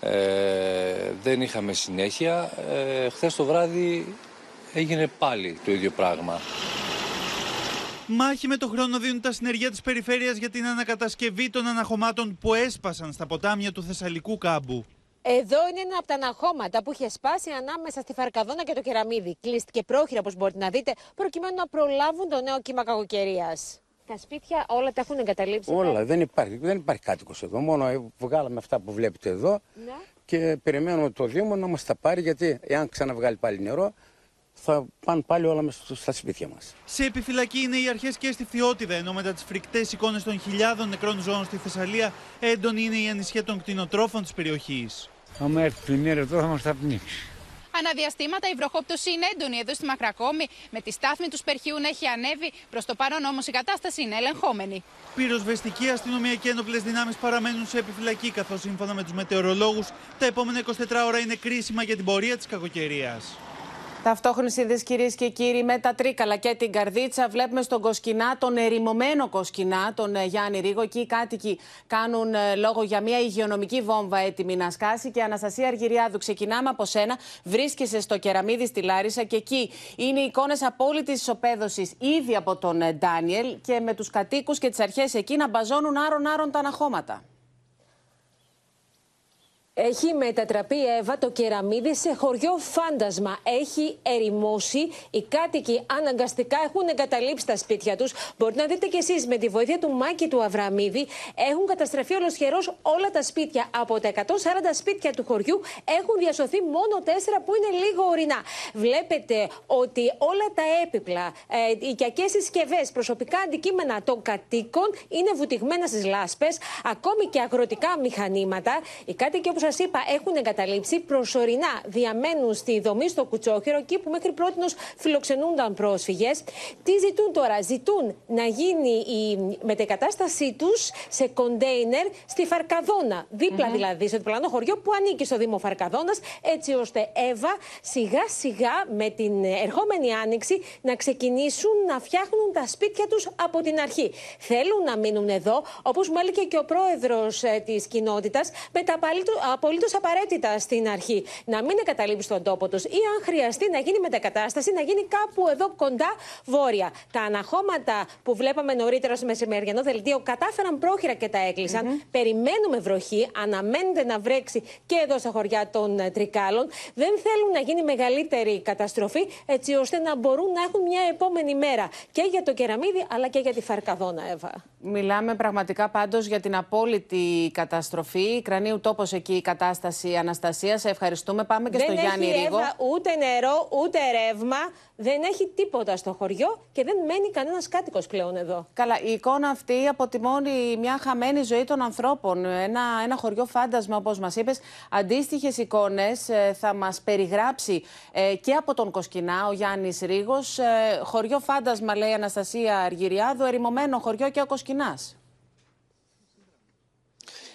Ε, δεν είχαμε συνέχεια. Ε, χθες το βράδυ έγινε πάλι το ίδιο πράγμα. Μάχη με το χρόνο δίνουν τα συνεργεία της περιφέρειας για την ανακατασκευή των αναχωμάτων που έσπασαν στα ποτάμια του Θεσσαλικού κάμπου. Εδώ είναι ένα από τα αναχώματα που είχε σπάσει ανάμεσα στη Φαρκαδόνα και το Κεραμίδι. Κλείστηκε πρόχειρα, όπως μπορείτε να δείτε, προκειμένου να προλάβουν το νέο κύμα κακοκαιρίας. Τα σπίτια όλα τα έχουν εγκαταλείψει. Όλα, δεν υπάρχει, δεν υπάρχει κάτοικος εδώ. Μόνο βγάλαμε αυτά που βλέπετε εδώ Ναι. και περιμένουμε το Δήμο να μας τα πάρει γιατί εάν ξαναβγάλει πάλι νερό θα πάνε πάλι όλα μέσα στα σπίτια μας. Σε επιφυλακή είναι οι αρχές και στη Φιότιδα, ενώ μετά τις φρικτές εικόνες των χιλιάδων νεκρών ζώων στη Θεσσαλία, έντονη είναι η ανησυχία των κτηνοτρόφων της περιοχής. Άμα έρθει το νερό εδώ θα μας τα πνίξει. Αναδιαστήματα η βροχόπτωση είναι έντονη εδώ στη Μακρακόμη. Με τη στάθμη του Σπερχείου να έχει ανέβει. Προς το παρόν όμως η κατάσταση είναι ελεγχόμενη. Πυροσβεστική αστυνομία και ένοπλες δυνάμεις παραμένουν σε επιφυλακή, καθώς σύμφωνα με τους μετεωρολόγους, τα επόμενα 24 ώρα είναι κρίσιμα για την πορεία της κακοκαιρίας. Ταυτόχρονης σύνδεση, κυρίες και κύριοι, με τα Τρίκαλα και την Καρδίτσα. Βλέπουμε στον Κοσκινά, τον ερημωμένο Κοσκινά, τον ε, Γιάννη Ρίγο. Εκεί οι κάτοικοι κάνουν ε, λόγο για μια υγειονομική βόμβα έτοιμη να σκάσει. Και Αναστασία Αργυριάδου, ξεκινάμε από σένα. Βρίσκεσαι στο κεραμίδι στη Λάρισα και εκεί είναι εικόνες απόλυτης ισοπαίδωσης ήδη από τον ε, Ντάνιελ και με τους κατοίκους και τις αρχές εκεί να μπαζώνουν άρον-άρον τα αναχώματα. Έχει μετατραπεί η Εύα το κεραμίδι σε χωριό φάντασμα. Έχει ερημώσει. Οι κάτοικοι αναγκαστικά έχουν εγκαταλείψει τα σπίτια τους. Μπορείτε να δείτε κι εσείς με τη βοήθεια του Μάκη του Αβραμίδη έχουν καταστραφεί ολοσχερός όλα τα σπίτια. Από τα 140 σπίτια του χωριού έχουν διασωθεί μόνο 4 που είναι λίγο ορεινά. Βλέπετε ότι όλα τα έπιπλα, ε, οι οικιακέ συσκευές, προσωπικά αντικείμενα των κατοίκων είναι βουτυγμένα στις λάσπες, ακόμη και αγροτικά μηχανήματα. Οι κάτοικοι, όπως σας είπα, έχουν εγκαταλείψει προσωρινά. Διαμένουν στη δομή στο Κουτσόχερο, εκεί που μέχρι πρώτης φιλοξενούνταν πρόσφυγες. Τι ζητούν τώρα, ζητούν να γίνει η μετεκατάστασή τους σε κοντέινερ στη Φαρκαδόνα. δίπλα δηλαδή, στο διπλανό χωριό που ανήκει στο Δήμο Φαρκαδόνας, έτσι ώστε Εύα σιγά σιγά με την ερχόμενη άνοιξη να ξεκινήσουν να φτιάχνουν τα σπίτια τους από την αρχή. Θέλουν να μείνουν εδώ, όπως μου έλεγε και ο πρόεδρος της κοινότητας, με τα απολύτως απαραίτητα στην αρχή. Να μην εγκαταλείψουν τον τόπο τους ή αν χρειαστεί να γίνει μετακατάσταση, να γίνει κάπου εδώ κοντά βόρεια. Τα αναχώματα που βλέπαμε νωρίτερα στο μεσημεριανό δελτίο κατάφεραν πρόχειρα και τα έκλεισαν. Περιμένουμε βροχή, αναμένεται να βρέξει και εδώ στα χωριά των ε, Τρικάλων. Δεν θέλουν να γίνει μεγαλύτερη καταστροφή, έτσι ώστε να μπορούν να έχουν μια επόμενη μέρα και για το κεραμίδι αλλά και για τη Φαρκαδόνα, Εύα. Μιλάμε πραγματικά πάντως για την απόλυτη καταστροφή. Κρανίου τόπος εκεί η κατάσταση Αναστασία. Σε ευχαριστούμε. Πάμε και δεν στο Γιάννη έχει, Ρίγο. Εύα, ούτε νερό, ούτε ρεύμα. Δεν έχει τίποτα στο χωριό και δεν μένει κανένας κάτοικος πλέον εδώ. Καλά, η εικόνα αυτή αποτιμώνει μια χαμένη ζωή των ανθρώπων. Ένα, ένα χωριό φάντασμα, όπως μας είπες. Αντίστοιχες εικόνες θα μας περιγράψει ε, και από τον Κοσκινά ο Γιάννης Ρίγος. Ε, χωριό φάντασμα, λέει η Αναστασία Αργυριάδου, ερημωμένο χωριό και ο Κοσκινάς.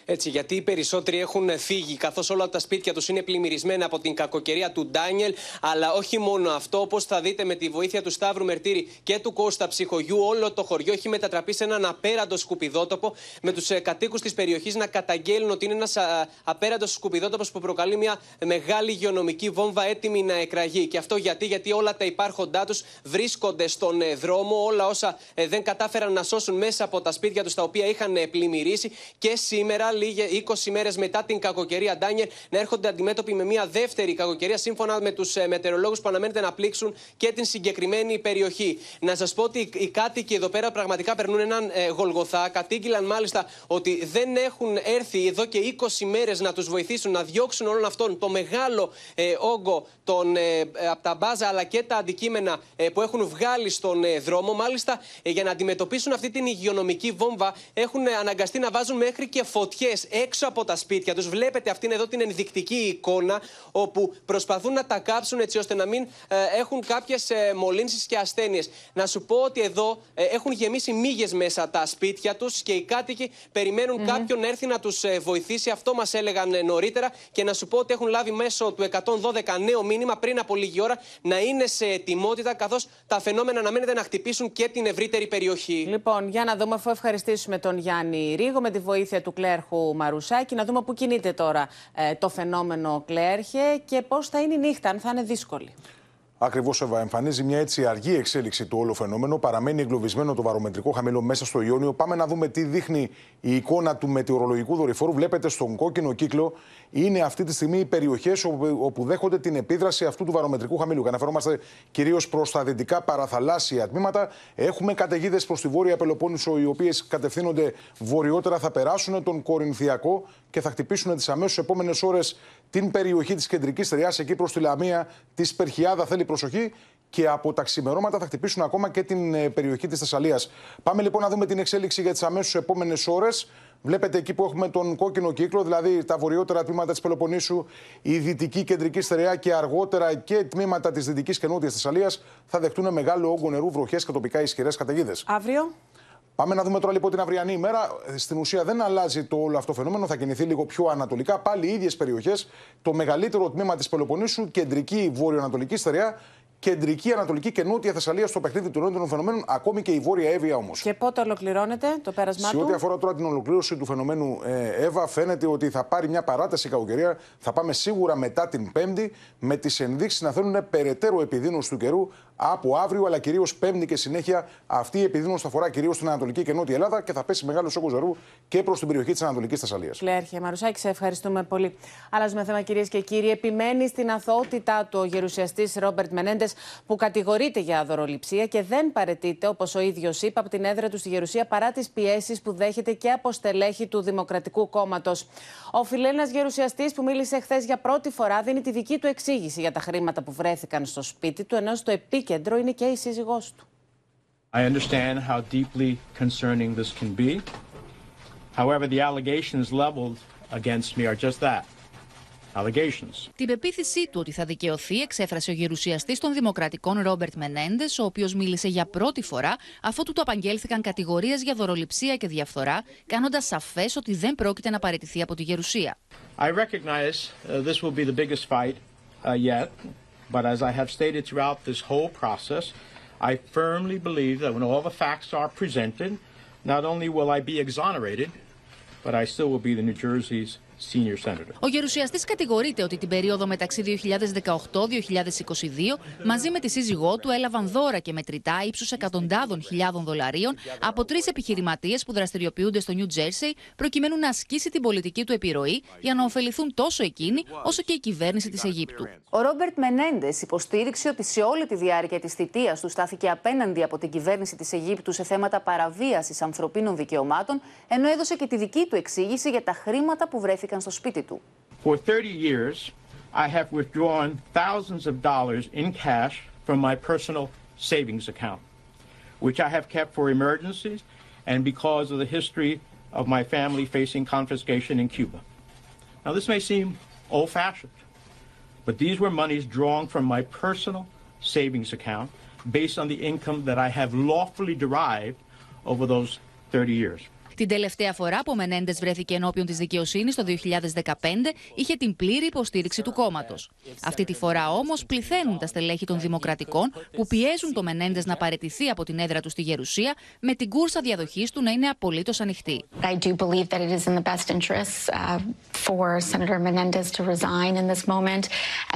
Έτσι, γιατί οι περισσότεροι έχουν φύγει, καθώς όλα τα σπίτια τους είναι πλημμυρισμένα από την κακοκαιρία του Ντάνιελ. Αλλά όχι μόνο αυτό, όπως θα δείτε με τη βοήθεια του Σταύρου Μερτήρη και του Κώστα Ψυχογιού, όλο το χωριό έχει μετατραπεί σε έναν απέραντο σκουπιδότοπο, με τους κατοίκους της περιοχής να καταγγέλνουν ότι είναι ένας απέραντος σκουπιδότοπος που προκαλεί μια μεγάλη υγειονομική βόμβα έτοιμη να εκραγεί. Και αυτό γιατί, γιατί όλα τα υπάρχοντά τους βρίσκονται στον ε, δρόμο, όλα όσα ε, δεν κατάφεραν να σώσουν μέσα από τα σπίτια τους τα οποία είχαν ε, πλημμυρίσει. Και σήμερα λίγε 20 μέρες μετά την κακοκαιρία Ντάνιελ να έρχονται αντιμέτωποι με μια δεύτερη κακοκαιρία σύμφωνα με τους μετεωρολόγους που αναμένεται να πλήξουν και την συγκεκριμένη περιοχή. Να σας πω ότι οι κάτοικοι εδώ πέρα πραγματικά περνούν έναν ε, γολγοθά. Κατήγγειλαν μάλιστα ότι δεν έχουν έρθει εδώ και 20 μέρες να τους βοηθήσουν να διώξουν όλον αυτόν το μεγάλο ε, όγκο των, ε, από τα μπάζα αλλά και τα αντικείμενα ε, που έχουν βγάλει στον ε, δρόμο. Μάλιστα, ε, για να αντιμετωπίσουν αυτή την υγειονομική βόμβα, έχουν αναγκαστεί να βάζουν μέχρι και φωτιέ έξω από τα σπίτια τους. Βλέπετε αυτήν εδώ την ενδεικτική εικόνα, όπου προσπαθούν να τα κάψουν έτσι ώστε να μην ε, έχουν κάποιες ε, μολύνσεις και ασθένειες. Να σου πω ότι εδώ ε, έχουν γεμίσει μύγες μέσα τα σπίτια τους και οι κάτοικοι περιμένουν Μμμ. κάποιον να έρθει να τους βοηθήσει. Αυτό μας έλεγαν ε, νωρίτερα. Και να σου πω ότι έχουν λάβει μέσω του 112 νέο μήνυμα πριν από λίγη ώρα να είναι σε ετοιμότητα, καθώς τα φαινόμενα αναμένεται να χτυπήσουν και την ευρύτερη περιοχή. Λοιπόν, για να δούμε, αφού ευχαριστήσουμε τον Γιάννη Ρίγο με τη βοήθεια του κλέρχου Μαρουσάκη, να δούμε πού κινείται τώρα ε, το φαινόμενο κλέρχε και πώς θα είναι η νύχτα, αν θα είναι δύσκολη. Ακριβώς εμφανίζει μια έτσι αργή εξέλιξη του όλο φαινόμενο. Παραμένει εγκλωβισμένο το βαρομετρικό χαμηλό μέσα στο Ιόνιο. Πάμε να δούμε τι δείχνει η εικόνα του μετεωρολογικού δορυφόρου. Βλέπετε στον κόκκινο κύκλο είναι αυτή τη στιγμή οι περιοχές όπου δέχονται την επίδραση αυτού του βαρομετρικού χαμηλού. Και αναφερόμαστε κυρίως προς τα δυτικά παραθαλάσσια τμήματα. Έχουμε καταιγίδες προς τη βόρεια Πελοπόννησο, οι οποίες κατευθύνονται βορειότερα, θα περάσουν τον Κορινθιακό και θα χτυπήσουν τις αμέσως επόμενες ώρες την περιοχή της κεντρικής Τριάς εκεί προς τη Λαμία, της Περχιάδα. Θέλει προσοχή και από τα ξημερώματα θα χτυπήσουν ακόμα και την ε, περιοχή της Θεσσαλίας. Πάμε λοιπόν να δούμε την εξέλιξη για τις αμέσως επόμενες ώρες. Βλέπετε εκεί που έχουμε τον κόκκινο κύκλο, δηλαδή τα βορειότερα τμήματα της Πελοποννήσου, η δυτική κεντρική στερεά και αργότερα και τμήματα της δυτικής και νότιας Θεσσαλίας θα δεχτούν μεγάλο όγκο νερού, βροχές και τοπικά ισχυρές καταιγίδες. Αύριο; Πάμε να δούμε τώρα λοιπόν την αυριανή ημέρα. Στην ουσία δεν αλλάζει το όλο αυτό φαινόμενο, θα κινηθεί λίγο πιο ανατολικά. Πάλι οι ίδιες περιοχές. Το μεγαλύτερο τμήμα της Πελοποννήσου, κεντρική βόρειο-ανατολική στερεά κεντρική, ανατολική και νότια Θεσσαλία στο παιχνίδι του νότιων φαινομένων, ακόμη και η βόρεια Εύβοια όμως. Και πότε ολοκληρώνεται το πέρασμά του. Σε ό,τι αφορά τώρα την ολοκλήρωση του φαινομένου ε, Εύα, φαίνεται ότι θα πάρει μια παράταση κακοκαιρία. Θα πάμε σίγουρα μετά την Πέμπτη, με τις ενδείξεις να θέλουν περαιτέρω επιδείνωση του καιρού από αύριο, αλλά κυρίως Πέμπτη και συνέχεια. Αυτή η επιδείνωση θα αφορά κυρίως στην Ανατολική και Νότια Ελλάδα και θα πέσει μεγάλο όγκο ζωρού και προς την περιοχή της Ανατολικής Θεσσαλίας. Κλέρχε Μαρουσάκη, σε ευχαριστούμε πολύ. Αλλάζουμε θέμα, κυρίες και κύριοι. Επιμένει στην αθωότητά του ο γερουσιαστής Ρόμπερτ Μενέντες, που κατηγορείται για δωροληψία και δεν παρετείται, όπως ο ίδιος είπε, από την έδρα του στη Γερουσία παρά τις πιέσεις που δέχεται και από στελέχη του Δημοκρατικού Κόμματος. Ο φιλένα γερουσιαστής που μίλησε χθες για πρώτη φορά δίνει τη δική του εξήγηση για τα χρήματα που βρέθηκαν στο σπίτι του, ενώ στο επίκεντρο είναι και η σύζυγός του. I understand how deeply concerning this can be. However, the allegations leveled against me are just that. Allegations. Την πεποίθησή του ότι θα δικαιωθεί εξέφρασε ο γερουσιαστής των Δημοκρατικών Ρόμπερτ Μενέντες, ο οποίος μίλησε για πρώτη φορά αφού του το απαγγέλθηκαν κατηγορίες για δωροληψία και διαφθορά, κάνοντας σαφές ότι δεν πρόκειται να παραιτηθεί από τη γερουσία. I recognize uh, this will be the biggest fight uh, yet. But as I have stated throughout this whole process, I firmly believe that when all the facts are presented, not only will I be exonerated, but I still will be the New Jersey's Ο γερουσιαστής κατηγορείται ότι την περίοδο μεταξύ 2018-2022 μαζί με τη σύζυγό του έλαβαν δώρα και μετρητά ύψους εκατοντάδων χιλιάδων δολαρίων από τρεις επιχειρηματίες που δραστηριοποιούνται στο Νιου Τζέρσεϊ προκειμένου να ασκήσει την πολιτική του επιρροή για να ωφεληθούν τόσο εκείνοι όσο και η κυβέρνηση της Αιγύπτου. Ο Ρόμπερτ Μενέντες υποστήριξε ότι σε όλη τη διάρκεια της θητείας του στάθηκε απέναντι από την κυβέρνηση της Αιγύπτου σε θέματα παραβίασης ανθρωπίνων δικαιωμάτων, ενώ έδωσε και τη δική του εξήγηση για τα χρήματα που βρέθηκαν βρέθηκαν στο σπίτι του. For 30 years, I have withdrawn thousands of dollars in cash from my personal savings account, which I have kept for emergencies and because of the history of my family facing confiscation in Cuba. Now, this may seem old fashioned, but these were monies drawn from my personal savings account based on the income that I have lawfully derived over those 30 years. Την τελευταία φορά που ο Μενέντες βρέθηκε ενώπιον της δικαιοσύνης το 2015, είχε την πλήρη υποστήριξη του κόμματος. Αυτή τη φορά όμως πληθαίνουν τα στελέχη των Δημοκρατικών που πιέζουν το Μενέντες να παρετηθεί από την έδρα του στη Γερουσία με την κούρσα διαδοχής του να είναι απολύτως ανοιχτή. I do believe that it is in the best interest uh, for Senator Menendez to resign in this moment.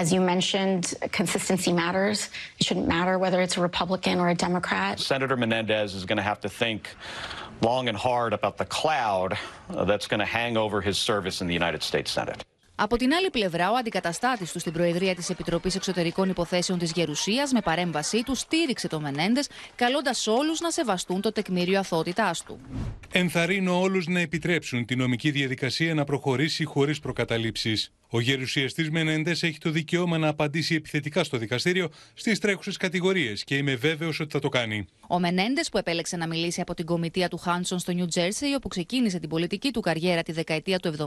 As you mentioned, consistency matters. It shouldn't matter whether it's a Republican or a Democrat. Senator Menendez is going to have to think long and hard about the cloud that's going to hang over his service in the United States Senate. Από την άλλη πλευρά, ο αντικαταστάτης του στην Προεδρία της Επιτροπής Εξωτερικών Υποθέσεων της Γερουσίας, με παρέμβασή του, στήριξε το Μενέντες, καλώντας όλους να σεβαστούν το τεκμήριο αθότητάς του. Ενθαρρύνω όλους να επιτρέψουν τη νομική διαδικασία να προχωρήσει χωρίς προκαταλήψεις. Ο γερουσιαστής Μενέντες έχει το δικαίωμα να απαντήσει επιθετικά στο δικαστήριο στις τρέχουσες κατηγορίες και είμαι βέβαιος ότι θα το κάνει. Ο Μενέντες, που επέλεξε να μιλήσει από την κομιτεία του Χάνσον στο Νιου Τζέρσεϊ, όπου ξεκίνησε την πολιτική του καριέρα τη δεκαετία του 70,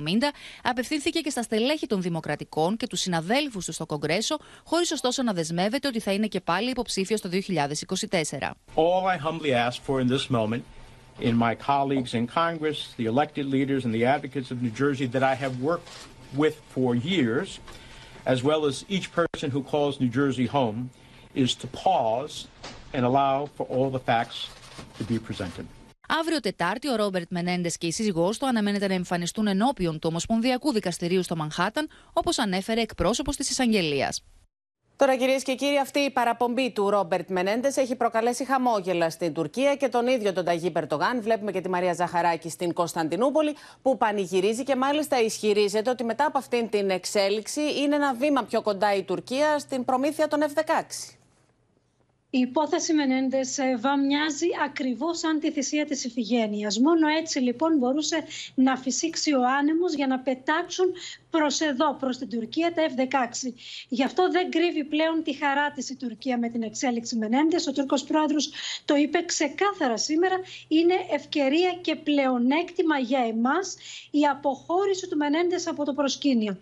απευθύνθηκε και στα στελέχη των Δημοκρατικών και τους συναδέλφους του στο Κογκρέσο, χωρίς ωστόσο να δεσμεύεται ότι θα είναι και πάλι υποψήφιος το 2024. All I humbly ask for in this moment in my colleagues in Congress, the elected leaders and the advocates of New Jersey that I have worked with for years, as well as each person who calls New Jersey home, is to pause and allow for all the facts to be presented. Αύριο Τετάρτη, ο Ρόμπερτ Μενέντες και η σύζυγός του αναμένεται να εμφανιστούν ενώπιον του Ομοσπονδιακού Δικαστηρίου στο Μανχάταν, όπως ανέφερε εκπρόσωπος της εισαγγελίας. Τώρα, κυρίες και κύριοι, αυτή η παραπομπή του Ρόμπερτ Μενέντες έχει προκαλέσει χαμόγελα στην Τουρκία και τον ίδιο τον Ταγί Περτογάν. Βλέπουμε και τη Μαρία Ζαχαράκη στην Κωνσταντινούπολη, που πανηγυρίζει και μάλιστα ισχυρίζεται ότι μετά από αυτήν την εξέλιξη είναι ένα βήμα πιο κοντά η Τουρκία στην προμήθεια των F-16. Η υπόθεση Μενέντες Εύα μοιάζει ακριβώς σαν τη θυσία της Ιφηγένειας. Μόνο έτσι λοιπόν μπορούσε να φυσήξει ο άνεμος για να πετάξουν προς εδώ, προς την Τουρκία, τα F-16. Γι' αυτό δεν κρύβει πλέον τη χαρά της η Τουρκία με την εξέλιξη Μενέντες. Ο Τούρκος πρόεδρος το είπε ξεκάθαρα σήμερα. Είναι ευκαιρία και πλεονέκτημα για εμάς η αποχώρηση του Μενέντες από το προσκήνιο.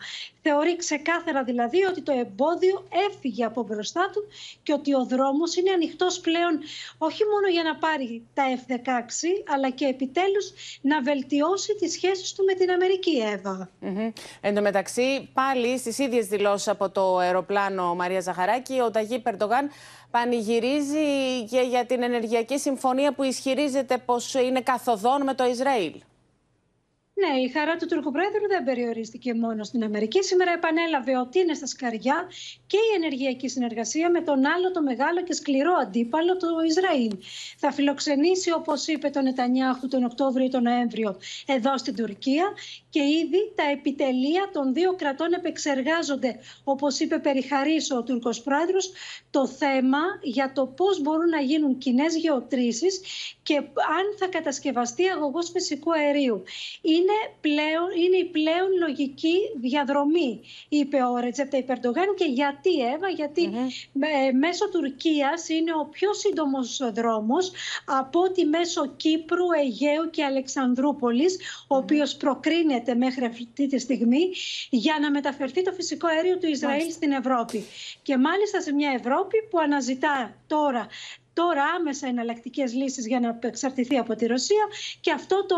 Θεωρεί ξεκάθαρα δηλαδή ότι το εμπόδιο έφυγε από μπροστά του και ότι ο δρόμος είναι ανοιχτός πλέον όχι μόνο για να πάρει τα F-16, αλλά και επιτέλους να βελτιώσει τις σχέσεις του με την Αμερική, Εύα. Mm Εν τω μεταξύ, πάλι στις ίδιες δηλώσεις από το αεροπλάνο Μαρία Ζαχαράκη, ο Ταγί Περντογάν πανηγυρίζει και για την ενεργειακή συμφωνία που ισχυρίζεται πως είναι καθοδόν με το Ισραήλ. Ναι, η χαρά του Τούρκου Πρόεδρου δεν περιορίστηκε μόνο στην Αμερική. Σήμερα επανέλαβε ότι είναι στα σκαριά και η ενεργειακή συνεργασία με τον άλλο το μεγάλο και σκληρό αντίπαλο, το Ισραήλ. Θα φιλοξενήσει, όπως είπε τον Νετανιάχου τον Οκτώβριο ή τον Νοέμβριο, εδώ στην Τουρκία και ήδη τα επιτελεία των δύο κρατών επεξεργάζονται, όπως είπε περιχαρής ο Τούρκος Πρόεδρος, το θέμα για το πώς μπορούν να γίνουν κοινές γεωτρήσεις και αν θα κατασκευαστεί αγωγός φυσικού αερίου. Είναι είναι, πλέον, είναι η πλέον λογική διαδρομή, είπε ο Ρετζέπτα Υπερντογάν. Και γιατί, Εύα, γιατί μέσω Τουρκίας είναι ο πιο σύντομος δρόμος από ότι μέσω Κύπρου, Αιγαίου και Αλεξανδρούπολης, ο οποίος προκρίνεται μέχρι αυτή τη στιγμή για να μεταφερθεί το φυσικό αέριο του Ισραήλ στην Ευρώπη. Και μάλιστα σε μια Ευρώπη που αναζητά τώρα τώρα άμεσα εναλλακτικές λύσεις για να εξαρτηθεί από τη Ρωσία. Και αυτό το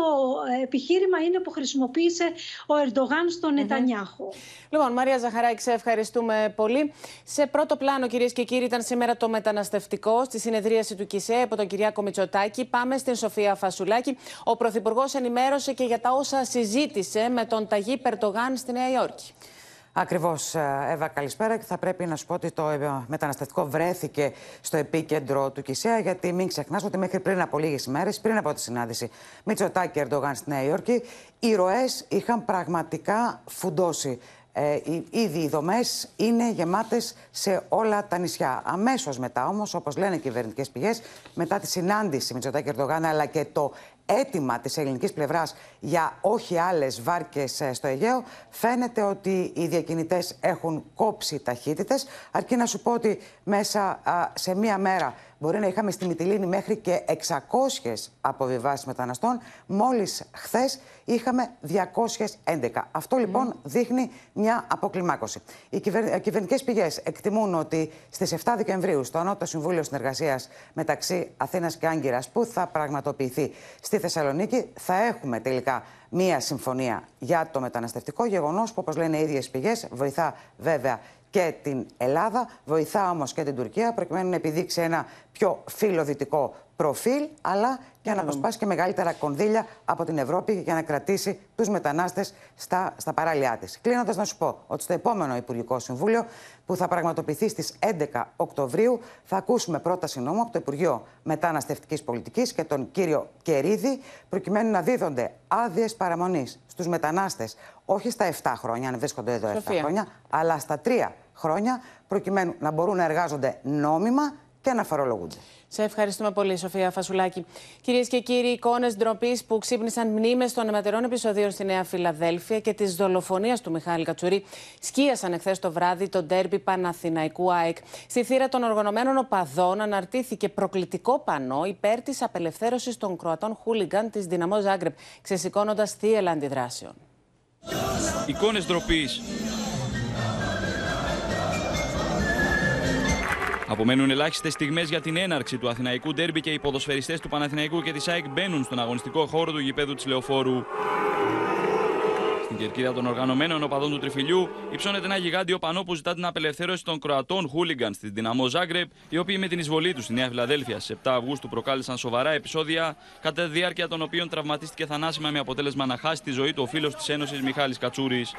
ε, επιχείρημα είναι που χρησιμοποίησε ο Ερντογάν στον Νετανιάχου. Λοιπόν, Μαρία Ζαχαράκη, σε ευχαριστούμε πολύ. Σε πρώτο πλάνο, κυρίες και κύριοι, ήταν σήμερα το μεταναστευτικό στη συνεδρίαση του ΚΙΣΕ από τον Κυριάκο Μητσοτάκη. Πάμε στην Σοφία Φασουλάκη. Ο Πρωθυπουργός ενημέρωσε και για τα όσα συζήτησε με τον Ταγί Περτογάν στη Νέα Υόρκη. Ακριβώς, ε, Εύα, καλησπέρα. Και θα πρέπει να σου πω ότι το ε, μεταναστευτικό βρέθηκε στο επίκεντρο του Κισέα, γιατί μην ξεχνάς ότι μέχρι πριν από λίγες ημέρες, πριν από τη συνάντηση Μητσοτάκη και Ερντογάν στη Νέα Υόρκη, οι ροές είχαν πραγματικά φουντώσει. Ε, ήδη οι δομές είναι γεμάτες σε όλα τα νησιά. Αμέσως μετά, όμως, όπως λένε οι κυβερνητικές πηγές, μετά τη συνάντηση Μητσοτάκη Ερντογάν αλλά και το αίτημα της ελληνικής πλευράς για όχι άλλες βάρκες ε, στο Αιγαίο, φαίνεται ότι οι διακινητές έχουν κόψει ταχύτητες. Αρκεί να σου πω ότι μέσα σε μία μέρα μπορεί να είχαμε στη Μυτιλίνη μέχρι και 600 αποβιβάσεις μεταναστών. Μόλις χθες είχαμε 211. Αυτό λοιπόν δείχνει μια αποκλιμάκωση. Οι κυβερ... κυβερνητικές πηγές εκτιμούν ότι στις 7 Δεκεμβρίου στο Ανώτατο Συμβούλιο Συνεργασίας μεταξύ Αθήνας και Άγκυρας που θα πραγματοποιηθεί στη Θεσσαλονίκη θα έχουμε τελικά μία συμφωνία για το μεταναστευτικό γεγονός που όπως λένε οι ίδιες πηγές βοηθά βέβαια και την Ελλάδα, βοηθά όμως και την Τουρκία προκειμένου να επιδείξει ένα πιο φιλοδυτικό προφίλ, αλλά για να αποσπάσει και μεγαλύτερα κονδύλια από την Ευρώπη για να κρατήσει τους μετανάστες στα, στα παράλια της. Κλείνοντας, να σου πω ότι στο επόμενο Υπουργικό Συμβούλιο, που θα πραγματοποιηθεί στις 11 Οκτωβρίου, θα ακούσουμε πρόταση νόμου από το Υπουργείο Μεταναστευτικής Πολιτικής και τον κύριο Κερίδη, προκειμένου να δίδονται άδειες παραμονής στους μετανάστες, όχι στα 7 χρόνια, αν βρίσκονται εδώ 7 χρόνια, αλλά στα 3 χρόνια, προκειμένου να μπορούν να εργάζονται νόμιμα και να φορολογούνται. Σε ευχαριστούμε πολύ, Σοφία Φασουλάκη. Κυρίες και κύριοι, εικόνες ντροπής που ξύπνησαν μνήμες των αιματερών επεισοδίων στη Νέα Φιλαδέλφια και της δολοφονίας του Μιχάλη Κατσουρί σκίασαν εχθές το βράδυ το ντέρμπι Παναθηναϊκού ΑΕΚ. Στη θύρα των οργανωμένων οπαδών αναρτήθηκε προκλητικό πανό υπέρ της απελευθέρωσης των Κροατών χούλιγκαν της Δυναμό Ζάγκρεπ, ξεσηκώνοντας θύελα αντιδράσεων. Εικόνες ντροπής Απομένουν ελάχιστες στιγμές για την έναρξη του Αθηναϊκού Ντέρμπι και οι ποδοσφαιριστές του Παναθηναϊκού και της ΑΕΚ μπαίνουν στον αγωνιστικό χώρο του γηπέδου της Λεωφόρου. Στην κερκίδα των οργανωμένων οπαδών του Τριφυλιού υψώνεται ένα γιγάντιο πανό που ζητά την απελευθέρωση των Κροατών χούλιγκαν στην δυναμό Ζάγκρεπ, οι οποίοι με την εισβολή τους στη Νέα Φιλαδέλφια στι 7 Αυγούστου προκάλεσαν σοβαρά επεισόδια, κατά τη διάρκεια των οποίων τραυματίστηκε θανάσιμα με αποτέλεσμα να χάσει τη ζωή του ο φίλος της Ένωσης Μιχάλης Κατσούρης.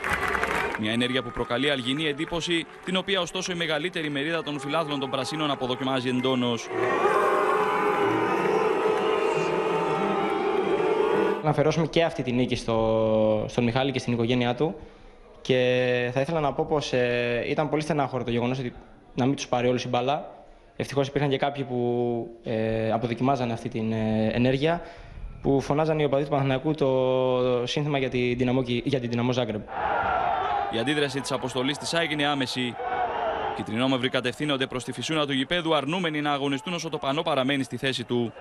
Μια ενέργεια που προκαλεί αλγινή εντύπωση, την οποία ωστόσο η μεγαλύτερη μερίδα των φιλάθλων των Πρασίνων αποδοκιμάζει εντόνως. Να αφαιρώσουμε και αυτή τη νίκη στο, στον Μιχάλη και στην οικογένειά του. Και θα ήθελα να πω πως ε, ήταν πολύ στενάχωρο το γεγονός ότι να μην τους πάρει όλους η μπαλά. Ευτυχώς υπήρχαν και κάποιοι που ε, αποδοκιμάζανε αυτή την ε, ενέργεια που φωνάζαν οι οπαδοί του Παναθηναϊκού το σύνθημα για την Δυναμό, για την Δυναμό Ζάγκρεμ. Η αντίδραση της αποστολής της ΑΕΚ είναι άμεση. Κιτρινόμαυροι κατευθύνονται προς τη φυσούνα του γηπέδου, αρνούμενοι να αγωνιστούν όσο το πανό παραμένει στη θέση του.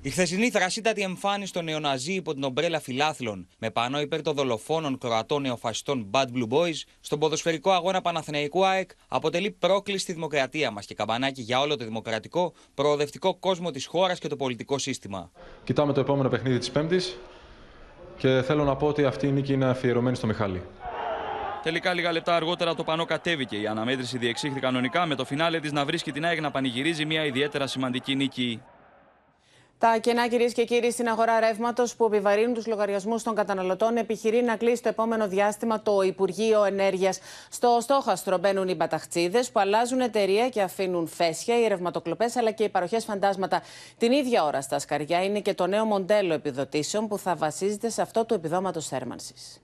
Η χθεσινή θρασίτατη εμφάνιση των νεοναζί υπό την ομπρέλα φιλάθλων, με πανό υπέρ των δολοφόνων κροατών νεοφασιστών Bad Blue Boys, στον ποδοσφαιρικό αγώνα Παναθηναϊκού ΑΕΚ, αποτελεί πρόκληση στη δημοκρατία μας και καμπανάκι για όλο το δημοκρατικό, προοδευτικό κόσμο της χώρας και το πολιτικό σύστημα. Κοιτάμε το επόμενο παιχνίδι της Πέμπτης και θέλω να πω ότι αυτή η νίκη είναι αφιερωμένη στο Μιχάλη. Τελικά, λίγα λεπτά αργότερα το πανό κατέβηκε. Η αναμέτρηση διεξήχθη κανονικά με το φινάλε της να βρίσκει την ΑΕΚ να πανηγυρίζει μια ιδιαίτερα σημαντική νίκη. Τα κενά, κυρίες και κύριοι, στην αγορά ρεύματος που επιβαρύνουν τους λογαριασμούς των καταναλωτών επιχειρεί να κλείσει το επόμενο διάστημα το Υπουργείο Ενέργειας. Στο στόχαστρο μπαίνουν οι μπαταχτσίδες που αλλάζουν εταιρεία και αφήνουν φέσια, οι ρευματοκλοπές αλλά και οι παροχές φαντάσματα. Την ίδια ώρα στα σκαριά είναι και το νέο μοντέλο επιδοτήσεων που θα βασίζεται σε αυτό του επιδόματος θέρμανσης.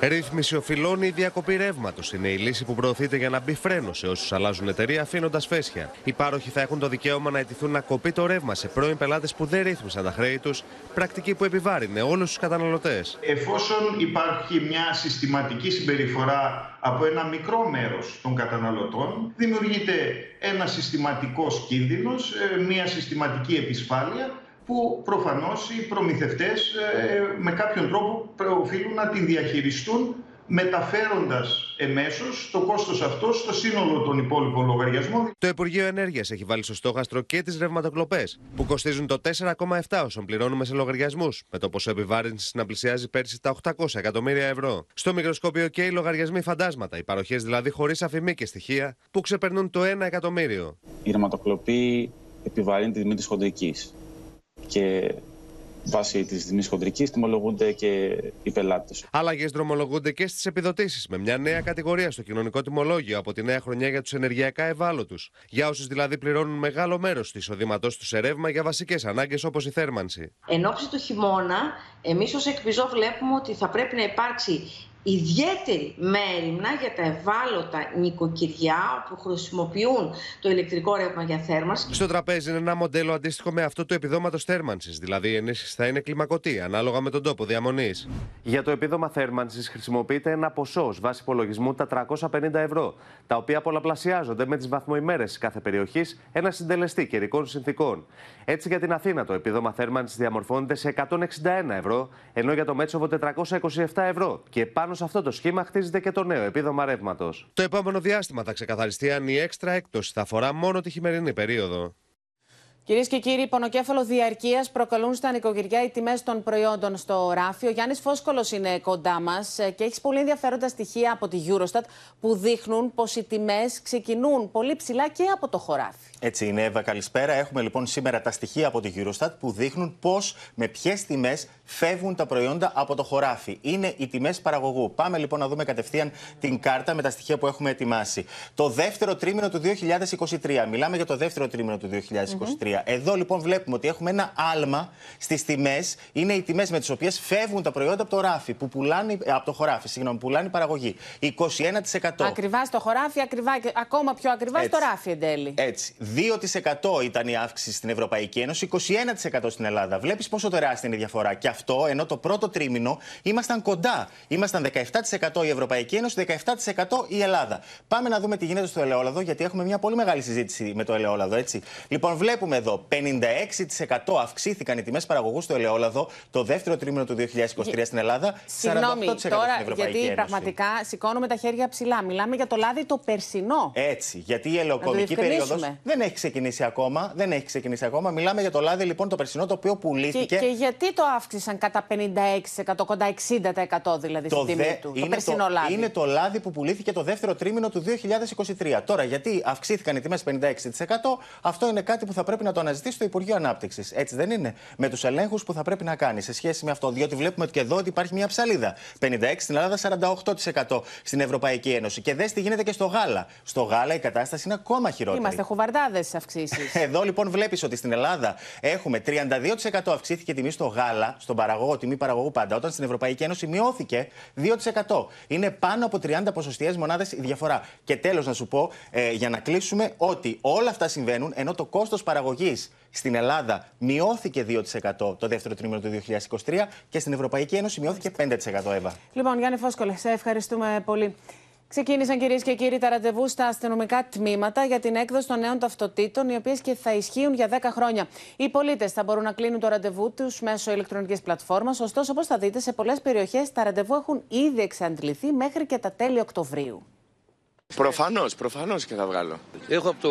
Ρύθμιση οφειλών ή διακοπή ρεύματος είναι η λύση που προωθείται για να μπει φρένο σε όσους αλλάζουν εταιρεία αφήνοντας φέσια. Οι πάροχοι θα έχουν το δικαίωμα να αιτηθούν να κοπεί το ρεύμα σε πρώην πελάτες που δεν ρύθμισαν τα χρέη τους, πρακτική που επιβάρυνε όλους τους καταναλωτές. Εφόσον υπάρχει μια συστηματική συμπεριφορά από ένα μικρό μέρος των καταναλωτών, δημιουργείται ένα συστηματικός κίνδυνος, ε, μια συστηματική επισφάλεια που προφανώς οι προμηθευτές ε, με κάποιον τρόπο οφείλουν να την διαχειριστούν μεταφέροντας εμέσως το κόστος αυτό στο σύνολο των υπόλοιπων λογαριασμών. Το Υπουργείο Ενέργειας έχει βάλει στο στόχαστρο και τις ρευματοκλοπές, που κοστίζουν το 4,7 όσων πληρώνουμε σε λογαριασμούς, με το ποσό επιβάρυνσης να πλησιάζει πέρσι τα 800 εκατομμύρια ευρώ. Στο μικροσκόπιο και οι λογαριασμοί φαντάσματα, οι παροχές δηλαδή χωρίς αφημί και στοιχεία, που ξεπερνούν το 1 εκατομμύριο. Η ρευματοκλοπή επιβαρύνει τη τιμή της χοντρικής και βάσει της τιμή χοντρικής τιμολογούνται και οι πελάτες. Άλλαγε δρομολογούνται και στις επιδοτήσεις με μια νέα κατηγορία στο κοινωνικό τιμολόγιο από τη νέα χρονιά για τους ενεργειακά ευάλωτους. Για όσους δηλαδή πληρώνουν μεγάλο μέρος του εισοδήματός τους σε ρεύμα για βασικές ανάγκες όπως η θέρμανση. Εν ώψη του χειμώνα, εμείς ως εκπιζό βλέπουμε ότι θα πρέπει να υπάρξει ιδιαίτερη μέρημνα για τα ευάλωτα νοικοκυριά που χρησιμοποιούν το ηλεκτρικό ρεύμα για θέρμανση. Στο τραπέζι είναι ένα μοντέλο αντίστοιχο με αυτό του επιδόματος θέρμανσης, δηλαδή η ενίσχυση θα είναι κλιμακωτή, ανάλογα με τον τόπο διαμονής. Για το επίδομα θέρμανσης χρησιμοποιείται ένα ποσό ω βάση υπολογισμού τα 350 ευρώ, τα οποία πολλαπλασιάζονται με τις βαθμοημέρες της κάθε περιοχής ένα συντελεστή καιρικών συνθήκων. Έτσι για την Αθήνα το επίδομα θέρμανσης διαμορφώνεται σε 161 ευρώ, ενώ για το Μέτσοβο 427 ευρώ και πάνω σε αυτό το σχήμα χτίζεται και το νέο επίδομα ρεύματος. Το επόμενο διάστημα θα ξεκαθαριστεί αν η έξτρα έκπτωση θα αφορά μόνο τη χειμερινή περίοδο. Κυρίες και κύριοι, πονοκέφαλο διαρκείας προκαλούν στα νοικοκυριά οι τιμές των προϊόντων στο ράφι. Ο Γιάννης Φόσκολο είναι κοντά μας ε, και έχεις πολύ ενδιαφέροντα στοιχεία από τη Eurostat που δείχνουν πως οι τιμές ξεκινούν πολύ ψηλά και από το χωράφι. Έτσι είναι, Εύα, καλησπέρα. Έχουμε λοιπόν σήμερα τα στοιχεία από τη Eurostat που δείχνουν πώς, με ποιες τιμές φεύγουν τα προϊόντα από το χωράφι. Είναι οι τιμές παραγωγού. Πάμε λοιπόν να δούμε κατευθείαν την κάρτα με τα στοιχεία που έχουμε ετοιμάσει. Το δεύτερο τρίμηνο του 2023. Μιλάμε για το δεύτερο τρίμηνο του 2023. Εδώ λοιπόν βλέπουμε ότι έχουμε ένα άλμα στις τιμές. Είναι οι τιμές με τις οποίες φεύγουν τα προϊόντα από το, ράφι, που πουλάνε, από το χωράφι, συγγνώμη, πουλάνε η παραγωγή. 21%. Ακριβά στο χωράφι, ακριβά, ακόμα πιο ακριβά στο ράφι εν τέλει. Έτσι. 2% ήταν η αύξηση στην Ευρωπαϊκή Ένωση, 21% στην Ελλάδα. Βλέπεις πόσο τεράστια είναι η διαφορά. Και αυτό ενώ το πρώτο τρίμηνο ήμασταν κοντά. Ήμασταν 17% η Ευρωπαϊκή Ένωση, 17% η Ελλάδα. Πάμε να δούμε τι γίνεται στο ελαιόλαδο, γιατί έχουμε μια πολύ μεγάλη συζήτηση με το ελαιόλαδο, έτσι. Λοιπόν, βλέπουμε εδώ 56% αυξήθηκαν οι τιμές παραγωγού στο ελαιόλαδο το δεύτερο τρίμηνο του 2023 στην Ελλάδα. Συγγνώμη, τώρα, στην Ευρωπαϊκή γιατί Ένωση. πραγματικά σηκώνουμε τα χέρια ψηλά. Μιλάμε για το λάδι το περσινό. Έτσι, γιατί η ελαιοκομική περίοδος δεν έχει ξεκινήσει ακόμα. Δεν έχει ξεκινήσει ακόμα. Μιλάμε για το λάδι λοιπόν το περσινό το οποίο πουλήθηκε. Και, και γιατί το αύξησαν ανέβασαν κατά 56%, κοντά 60% δηλαδή στην τιμή δε- του. είναι το περσινό λάδι; Είναι το λάδι που πουλήθηκε το δεύτερο τρίμηνο του 2023. Τώρα, γιατί αυξήθηκαν οι τιμές 56%, αυτό είναι κάτι που θα πρέπει να το αναζητήσει το Υπουργείο Ανάπτυξης. Έτσι δεν είναι; Με τους ελέγχους που θα πρέπει να κάνει σε σχέση με αυτό. Διότι βλέπουμε και εδώ ότι υπάρχει μια ψαλίδα. 56% στην Ελλάδα, 48% στην Ευρωπαϊκή Ένωση. Και δες τι γίνεται και στο γάλα. Στο γάλα η κατάσταση είναι ακόμα χειρότερη. Είμαστε χουβαρδάδε στι αυξήσεις. Εδώ λοιπόν βλέπεις ότι στην Ελλάδα έχουμε 32% αυξήθηκε η τιμή στο γάλα, στον παραγωγό, τιμή παραγωγού πάντα, όταν στην Ευρωπαϊκή Ένωση μειώθηκε 2%. Είναι πάνω από 30 ποσοστιαίες μονάδες η διαφορά. Και τέλος να σου πω, ε, για να κλείσουμε, ότι όλα αυτά συμβαίνουν ενώ το κόστος παραγωγής στην Ελλάδα μειώθηκε 2% το δεύτερο τρίμηνο του 2023 και στην Ευρωπαϊκή Ένωση μειώθηκε 5%. Εύα. Λοιπόν, Γιάννη Φόσκολε, σε ευχαριστούμε πολύ. Ξεκίνησαν κυρίες και κύριοι τα ραντεβού στα αστυνομικά τμήματα για την έκδοση των νέων ταυτοτήτων, οι οποίες και θα ισχύουν για 10 χρόνια. Οι πολίτες θα μπορούν να κλείνουν το ραντεβού τους μέσω ηλεκτρονικής πλατφόρμας. Ωστόσο, όπως θα δείτε, σε πολλές περιοχές τα ραντεβού έχουν ήδη εξαντληθεί μέχρι και τα τέλη Οκτωβρίου. Προφανώς, προφανώς και θα βγάλω. Έχω από το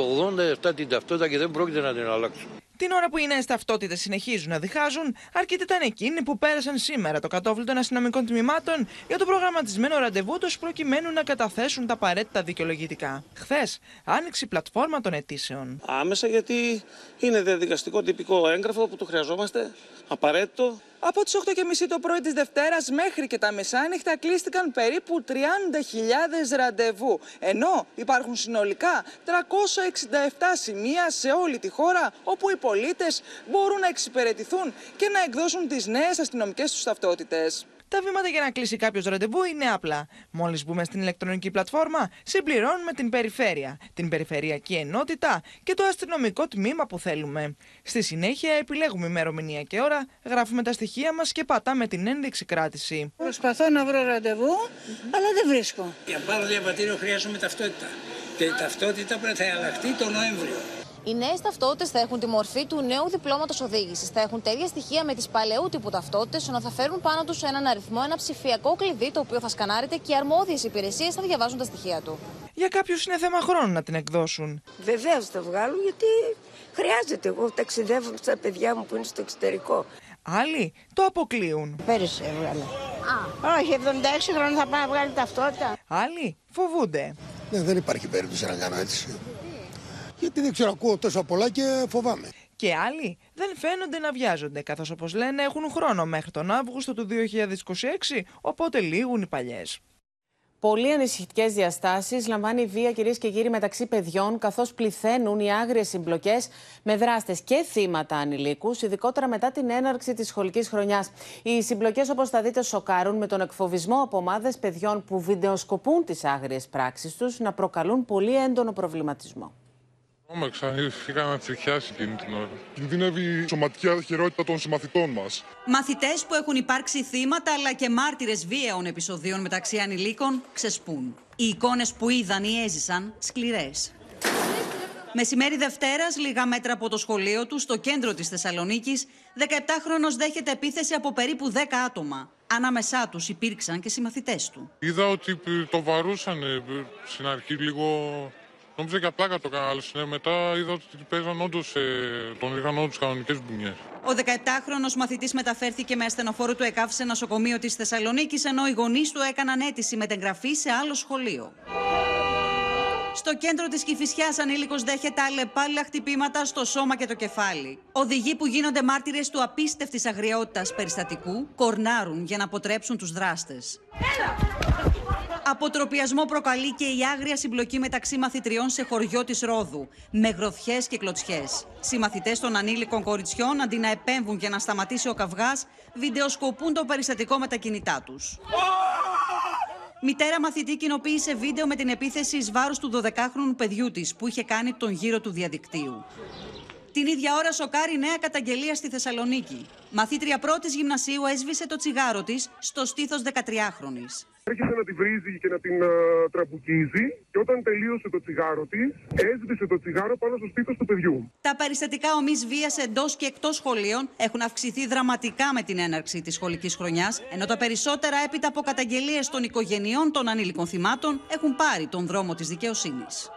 87 την ταυτότητα και δεν πρόκειται να την αλλάξω. Την ώρα που οι νέες ταυτότητες συνεχίζουν να διχάζουν, αρκετοί ήταν εκείνοι που πέρασαν σήμερα το κατόφλι των αστυνομικών τμήματων για το προγραμματισμένο ραντεβού τους προκειμένου να καταθέσουν τα απαραίτητα δικαιολογητικά. Χθες άνοιξε η πλατφόρμα των αιτήσεων. Άμεσα γιατί είναι διαδικαστικό τυπικό έγγραφο που το χρειαζόμαστε, απαραίτητο. Από τις 8.30 το πρωί της Δευτέρας μέχρι και τα μεσάνυχτα κλείστηκαν περίπου 30.000 ραντεβού. Ενώ υπάρχουν συνολικά 367 σημεία σε όλη τη χώρα όπου οι πολίτες μπορούν να εξυπηρετηθούν και να εκδώσουν τις νέες αστυνομικές τους ταυτότητες. Τα βήματα για να κλείσει κάποιος ραντεβού είναι απλά. Μόλις μπούμε στην ηλεκτρονική πλατφόρμα, συμπληρώνουμε την περιφέρεια, την περιφερειακή ενότητα και το αστυνομικό τμήμα που θέλουμε. Στη συνέχεια, επιλέγουμε ημερομηνία και ώρα, γράφουμε τα στοιχεία μας και πατάμε την ένδειξη κράτηση. Προσπαθώ να βρω ραντεβού, αλλά δεν βρίσκω. Για πάρω διαβατήριο χρειάζομαι ταυτότητα. Και η ταυτότητα πρέπει να αλλάχτεί το Νοέμβριο. Οι νέες ταυτότητες θα έχουν τη μορφή του νέου διπλώματος οδήγησης. Θα έχουν τέτοια στοιχεία με τις παλαιού τύπου ταυτότητες, ενώ θα φέρουν πάνω τους έναν αριθμό, ένα ψηφιακό κλειδί, το οποίο θα σκανάρεται και οι αρμόδιες υπηρεσίες θα διαβάζουν τα στοιχεία του. Για κάποιους είναι θέμα χρόνου να την εκδώσουν. Βεβαίως θα βγάλω γιατί χρειάζεται. Εγώ ταξιδεύω με τα παιδιά μου που είναι στο εξωτερικό. Άλλοι το αποκλείουν. Πέρυσι έβγαλε. Α. Όχι, 76 χρόνια θα πάει να βγάλει ταυτότητα. Άλλοι φοβούνται. Ναι, δεν υπάρχει περίπτωση να κάνω έτσι. Γιατί δεν ξέρω, ακούω τόσο πολλά και φοβάμαι. Και άλλοι δεν φαίνονται να βιάζονται, καθώς όπως λένε έχουν χρόνο μέχρι τον Αύγουστο του 2026, οπότε λήγουν οι παλιές. Πολύ ανησυχητικές διαστάσεις λαμβάνει η βία, κυρίες και κύριοι, μεταξύ παιδιών, καθώς πληθαίνουν οι άγριες συμπλοκές με δράστες και θύματα ανηλίκους, ειδικότερα μετά την έναρξη της σχολικής χρονιάς. Οι συμπλοκές, όπως θα δείτε, σοκάρουν με τον εκφοβισμό από ομάδες παιδιών που βιντεοσκοπούν τις άγριες πράξεις τους να προκαλούν πολύ έντονο προβληματισμό. Όμεξα, είχαμε ψυχιάσει εκείνη την ώρα. Κινδυνεύει η σωματική αχαιρότητα των συμμαθητών μας. Μαθητές που έχουν υπάρξει θύματα αλλά και μάρτυρες βίαιων επεισοδίων μεταξύ ανηλίκων ξεσπούν. Οι εικόνες που είδαν ή έζησαν σκληρές. Μεσημέρι Δευτέρας, λίγα μέτρα από το σχολείο του, στο κέντρο της Θεσσαλονίκης, 17χρονο δέχεται επίθεση από περίπου 10 άτομα. Ανάμεσά τους υπήρξαν και συμμαθητές του. Είδα ότι το βαρούσαν στην αρχή λίγο. Νόμιζα για πλάκα το κανάλι. Ναι, μετά είδα ότι παίζαν όντως. τον είχαν όντως κανονικές μπουνιέ. Ο 17χρονο μαθητής μεταφέρθηκε με ασθενοφόρο του ΕΚΑΒ σε νοσοκομείο της Θεσσαλονίκης, ενώ οι γονείς του έκαναν αίτηση μετεγγραφή σε άλλο σχολείο. Στο κέντρο της Κυφυσιάς, ανήλικος δέχεται αλλεπάλληλα χτυπήματα στο σώμα και το κεφάλι. Οδηγοί που γίνονται μάρτυρες του απίστευτης αγριότητας περιστατικού κορνάρουν για να αποτρέψουν τους δράστες. Αποτροπιασμό προκαλεί και η άγρια συμπλοκή μεταξύ μαθητριών σε χωριό της Ρόδου, με γροθιές και κλωτσιές. Συμμαθητές των ανήλικων κοριτσιών, αντί να επέμβουν για να σταματήσει ο καυγάς, βιντεοσκοπούν το περιστατικό με τα κινητά τους. Μητέρα μαθητή κοινοποίησε βίντεο με την επίθεση εις βάρος του 12χρονου παιδιού της, που είχε κάνει τον γύρο του διαδικτύου. Την ίδια ώρα σοκάρει νέα καταγγελία στη Θεσσαλονίκη. Μαθήτρια πρώτης γυμνασίου έσβησε το τσιγάρο της στο στήθος 13χρονης. Άρχισε να τη βρίζει και να την α, τραμπουκίζει και όταν τελείωσε το τσιγάρο της, έσβησε το τσιγάρο πάνω στο στήθος του παιδιού. Τα περιστατικά ομής βίας εντός και εκτός σχολείων έχουν αυξηθεί δραματικά με την έναρξη της σχολικής χρονιάς, ενώ τα περισσότερα έπειτα από καταγγελίες των οικογενειών των ανήλικων θυμάτων έχουν πάρει τον δρόμο της δικαιοσύνης.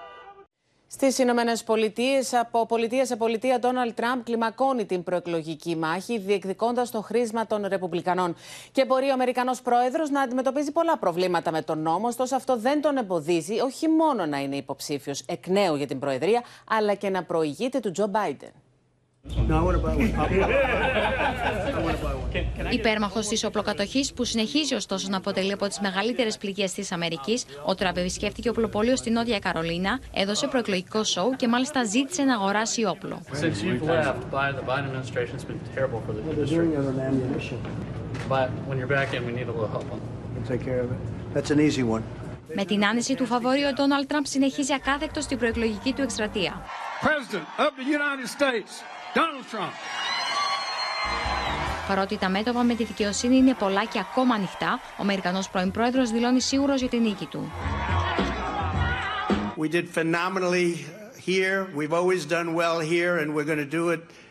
Στις Ηνωμένες Πολιτείες, από πολιτεία σε πολιτεία, Ντόναλτ Τραμπ κλιμακώνει την προεκλογική μάχη, διεκδικώντας το χρήσμα των Ρεπουμπλικανών. Και μπορεί ο Αμερικανός πρόεδρος να αντιμετωπίζει πολλά προβλήματα με τον νόμο, ωστόσο αυτό δεν τον εμποδίζει όχι μόνο να είναι υποψήφιος εκ νέου για την Προεδρία, αλλά και να προηγείται του Τζο Μπάιντεν. Υπέρμαχος της οπλοκατοχής που συνεχίζει ωστόσο να αποτελεί από τις μεγαλύτερες πληγές της Αμερικής, ο Τραμπ επισκέφτηκε οπλοπόλιο στη Νότια Καρολίνα, έδωσε προεκλογικό σοου και μάλιστα ζήτησε να αγοράσει όπλο. Με την άνεση του φαβορή, ο Ντόναλτ Τραμπ συνεχίζει ακάθεκτο στην προεκλογική του εκστρατεία. Donald Trump. Παρότι τα μέτωπα με τη δικαιοσύνη είναι πολλά και ακόμα ανοιχτά, ο Αμερικανός πρώην πρόεδρος δηλώνει σίγουρος για την νίκη του. We did phenomenally here. We've always done well here and we're going to do it uh,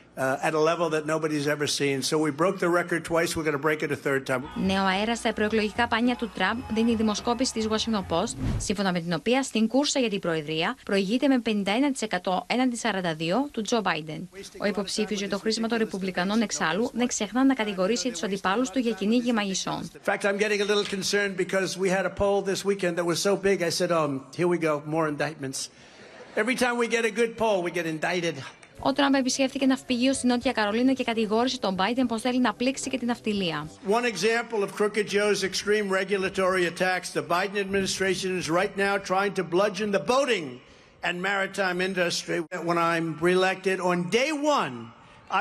Νέο αέρα στα προεκλογικά πάνια του Τραμπ δίνει η δημοσκόπηση της Washington Post, σύμφωνα με την οποία στην κούρσα για την Προεδρία προηγείται με 51% έναντι 42% του Τζο Βάιντεν. Ο υποψήφιος για το χρήσμα των Ρεπουμπλικανών εξάλλου δεν ξεχνά να κατηγορήσει τους αντιπάλους του για κυνήγι μαγισσών. Every. Ο Τραμπ επισκέφθηκε ναυπηγείο στη Νότια Καρολίνα και κατηγόρησε τον Biden πως θέλει να πλήξει και την ναυτιλία. One example of Crooked Joe's extreme regulatory attacks, the Biden administration is right now trying to bludgeon the boating and maritime industry. When I'm reelected on day one,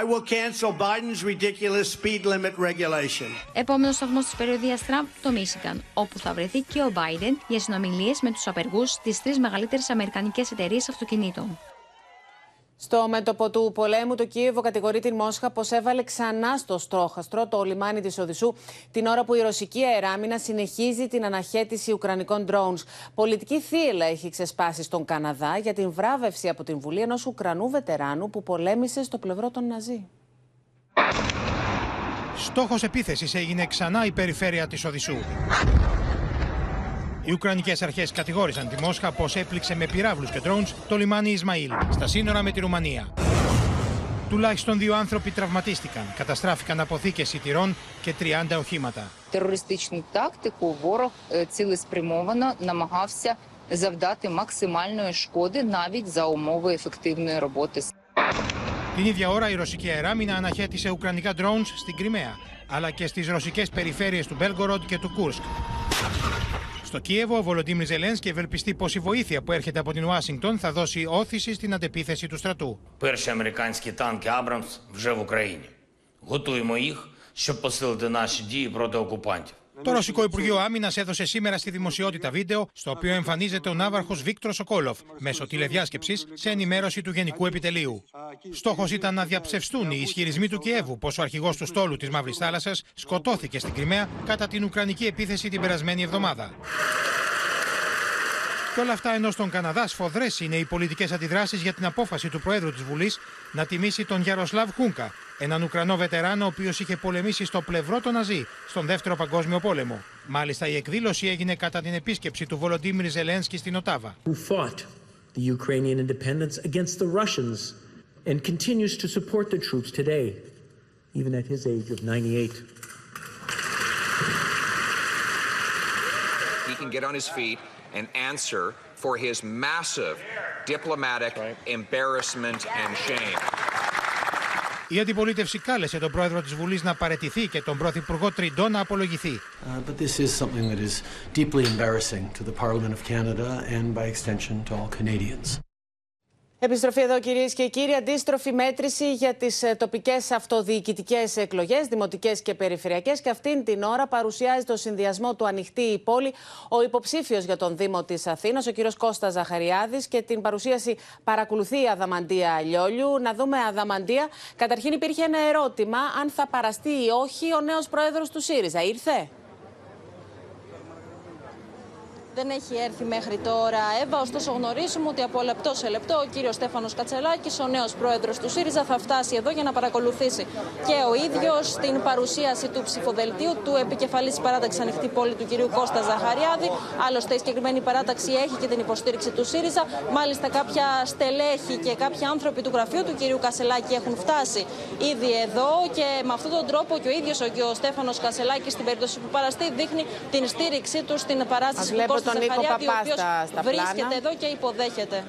I will cancel Biden's ridiculous speed limit regulation. Επόμενος σταθμός της περιοδίας Τραμπ, το Μίσιγκαν, όπου θα βρεθεί και ο Biden για συνομιλίες με τους απεργούς της τρεις μεγαλύτερες αμερικανικές εταιρείες αυτοκινήτων. Στο μέτωπο του πολέμου, το Κίεβο κατηγορεί την Μόσχα πως έβαλε ξανά στο στρόχαστρο το λιμάνι της Οδυσσού την ώρα που η ρωσική αεράμινα συνεχίζει την αναχέτηση ουκρανικών drones. Πολιτική θύελα έχει ξεσπάσει στον Καναδά για την βράβευση από την Βουλή ενός Ουκρανού βετεράνου που πολέμησε στο πλευρό των Ναζί. Στόχος επίθεσης έγινε ξανά η περιφέρεια της Οδυσσού. Οι Ουκρανικέ αρχέ κατηγόρησαν τη Μόσχα πω έπληξε με πυράβλου και drones το λιμάνι Ισμαήλ, στα σύνορα με τη Ρουμανία. Τουλάχιστον δύο άνθρωποι τραυματίστηκαν. Καταστράφηκαν αποθήκε σιτηρών και 30 οχήματα. Терористичну тактику ворог цілеспрямовано намагався завдати максимальної шкоди навіть за умови ефективної роботи. Την ίδια ώρα η ρωσική αεράμινα αναχέτησε ουκρανικά drones στην Κρυμαία, αλλά και στις ρωσικές περιφέρειες του Μπέλγκοροντ και του Κούρσκ. Στο Κίεβο, ο Βολοντίμιρ Ζελένσκι ευελπιστεί πω η βοήθεια που έρχεται από την Ουάσιγκτον θα δώσει όθηση στην αντεπίθεση του στρατού. Перші американські танки Абрамс вже в Україні. Готуємо їх, щоб посилити наші дії проти окупантів. Το Ρωσικό Υπουργείο Άμυνας έδωσε σήμερα στη δημοσιότητα βίντεο στο οποίο εμφανίζεται ο ναύαρχος Βίκτρο Σοκόλοφ μέσω τηλεδιάσκεψης σε ενημέρωση του Γενικού Επιτελείου. Στόχος ήταν να διαψευστούν οι ισχυρισμοί του Κιέβου πως ο αρχηγός του στόλου της Μαύρης Θάλασσας σκοτώθηκε στην Κρυμαία κατά την Ουκρανική επίθεση την περασμένη εβδομάδα. Και όλα αυτά ενώ στον Καναδά σφοδρές είναι οι πολιτικές αντιδράσεις για την απόφαση του Προέδρου της Βουλής να τιμήσει τον Γιαροσλάβ Χούνκα, έναν Ουκρανό βετεράνο ο οποίος είχε πολεμήσει στο πλευρό των Ναζί στον Δεύτερο Παγκόσμιο Πόλεμο. Μάλιστα η εκδήλωση έγινε κατά την επίσκεψη του Βολοντίμιρ Ζελένσκι στην Οτάβα. the Ukrainian independence against the Russians and continues to support the troops today, even at his age of 98. He can get on his feet and answer for his massive diplomatic embarrassment and shame. Η αντιπολίτευση κάλεσε τον πρόεδρο της Βουλής να παρετηθεί και τον πρωθυπουργό Τριντό να απολογηθεί. Uh, but this is something that is deeply embarrassing to the Parliament of Canada and by extension to all Canadians. Επιστροφή εδώ κυρίες και κύριοι. Αντίστροφη μέτρηση για τις ε, τοπικές αυτοδιοικητικές εκλογές, δημοτικές και περιφερειακές και αυτήν την ώρα παρουσιάζει το συνδυασμό του Ανοιχτή η Πόλη ο υποψήφιος για τον Δήμο της Αθήνας, ο κύριος Κώστας Ζαχαριάδης και την παρουσίαση παρακολουθεί η Αδαμαντία Λιόλιου. Να δούμε Αδαμαντία. Καταρχήν υπήρχε ένα ερώτημα αν θα παραστεί ή όχι ο νέος πρόεδρος του ΣΥΡΙΖΑ. Ήρθε; Δεν έχει έρθει μέχρι τώρα Εύα. Ωστόσο, γνωρίζουμε ότι από λεπτό σε λεπτό ο κύριος Στέφανος Κατσελάκης, ο νέος πρόεδρος του ΣΥΡΙΖΑ, θα φτάσει εδώ για να παρακολουθήσει και ο ίδιος την παρουσίαση του ψηφοδελτίου του επικεφαλής παράταξης Ανοιχτή Πόλη του κυρίου Κώστα Ζαχαριάδη. Άλλωστε, η συγκεκριμένη παράταξη έχει και την υποστήριξη του ΣΥΡΙΖΑ. Μάλιστα, κάποια στελέχη και κάποιοι άνθρωποι του γραφείου του κυρίου Κασελάκη έχουν φτάσει ήδη εδώ και με αυτόν τον τρόπο και ο ίδιος ο Στέφανος Κασελάκης στην περίπτωση που παραστεί δείχνει την στήριξή του στην παράσταση του Κώστα Ζαχαριάδη, ο οποίος βρίσκεται εδώ και υποδέχεται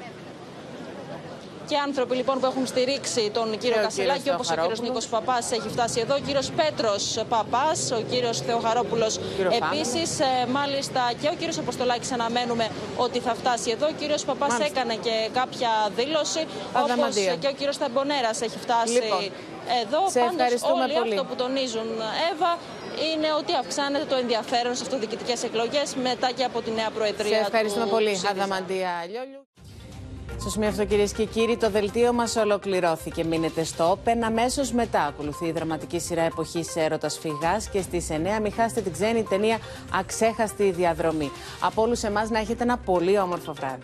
και άνθρωποι λοιπόν που έχουν στηρίξει τον κύριο Κασελάκη, όπως ο κύριος Νίκος Παπάς έχει φτάσει εδώ, ο κύριος Πέτρος Παπάς, ο κύριος Θεοχαρόπουλος επίσης. Ε, μάλιστα και ο κύριος Αποστολάκης αναμένουμε ότι θα φτάσει εδώ. Ο κύριος Παπάς έκανε και κάποια δήλωση, όπως και ο κύριος Ταμπονέρα έχει φτάσει λοιπόν, εδώ. Πάντως όλοι πολύ. αυτό που τονίζουν, Εύα, είναι ότι αυξάνεται το ενδιαφέρον στι αυτοδιοικητικές εκλογές μετά και από τη νέα Προεδρία. Σε ευχαριστούμε πολύ, Αδαμαντία Λιόλιου. Στο σημείο αυτό, κυρίες και κύριοι, το δελτίο μας ολοκληρώθηκε. Μείνετε στο Open. Αμέσως μετά ακολουθεί η δραματική σειρά εποχής έρωτας φυγάς και στις 9 μην χάσετε την ξένη ταινία Αξέχαστη διαδρομή. Από όλους εμάς να έχετε ένα πολύ όμορφο βράδυ.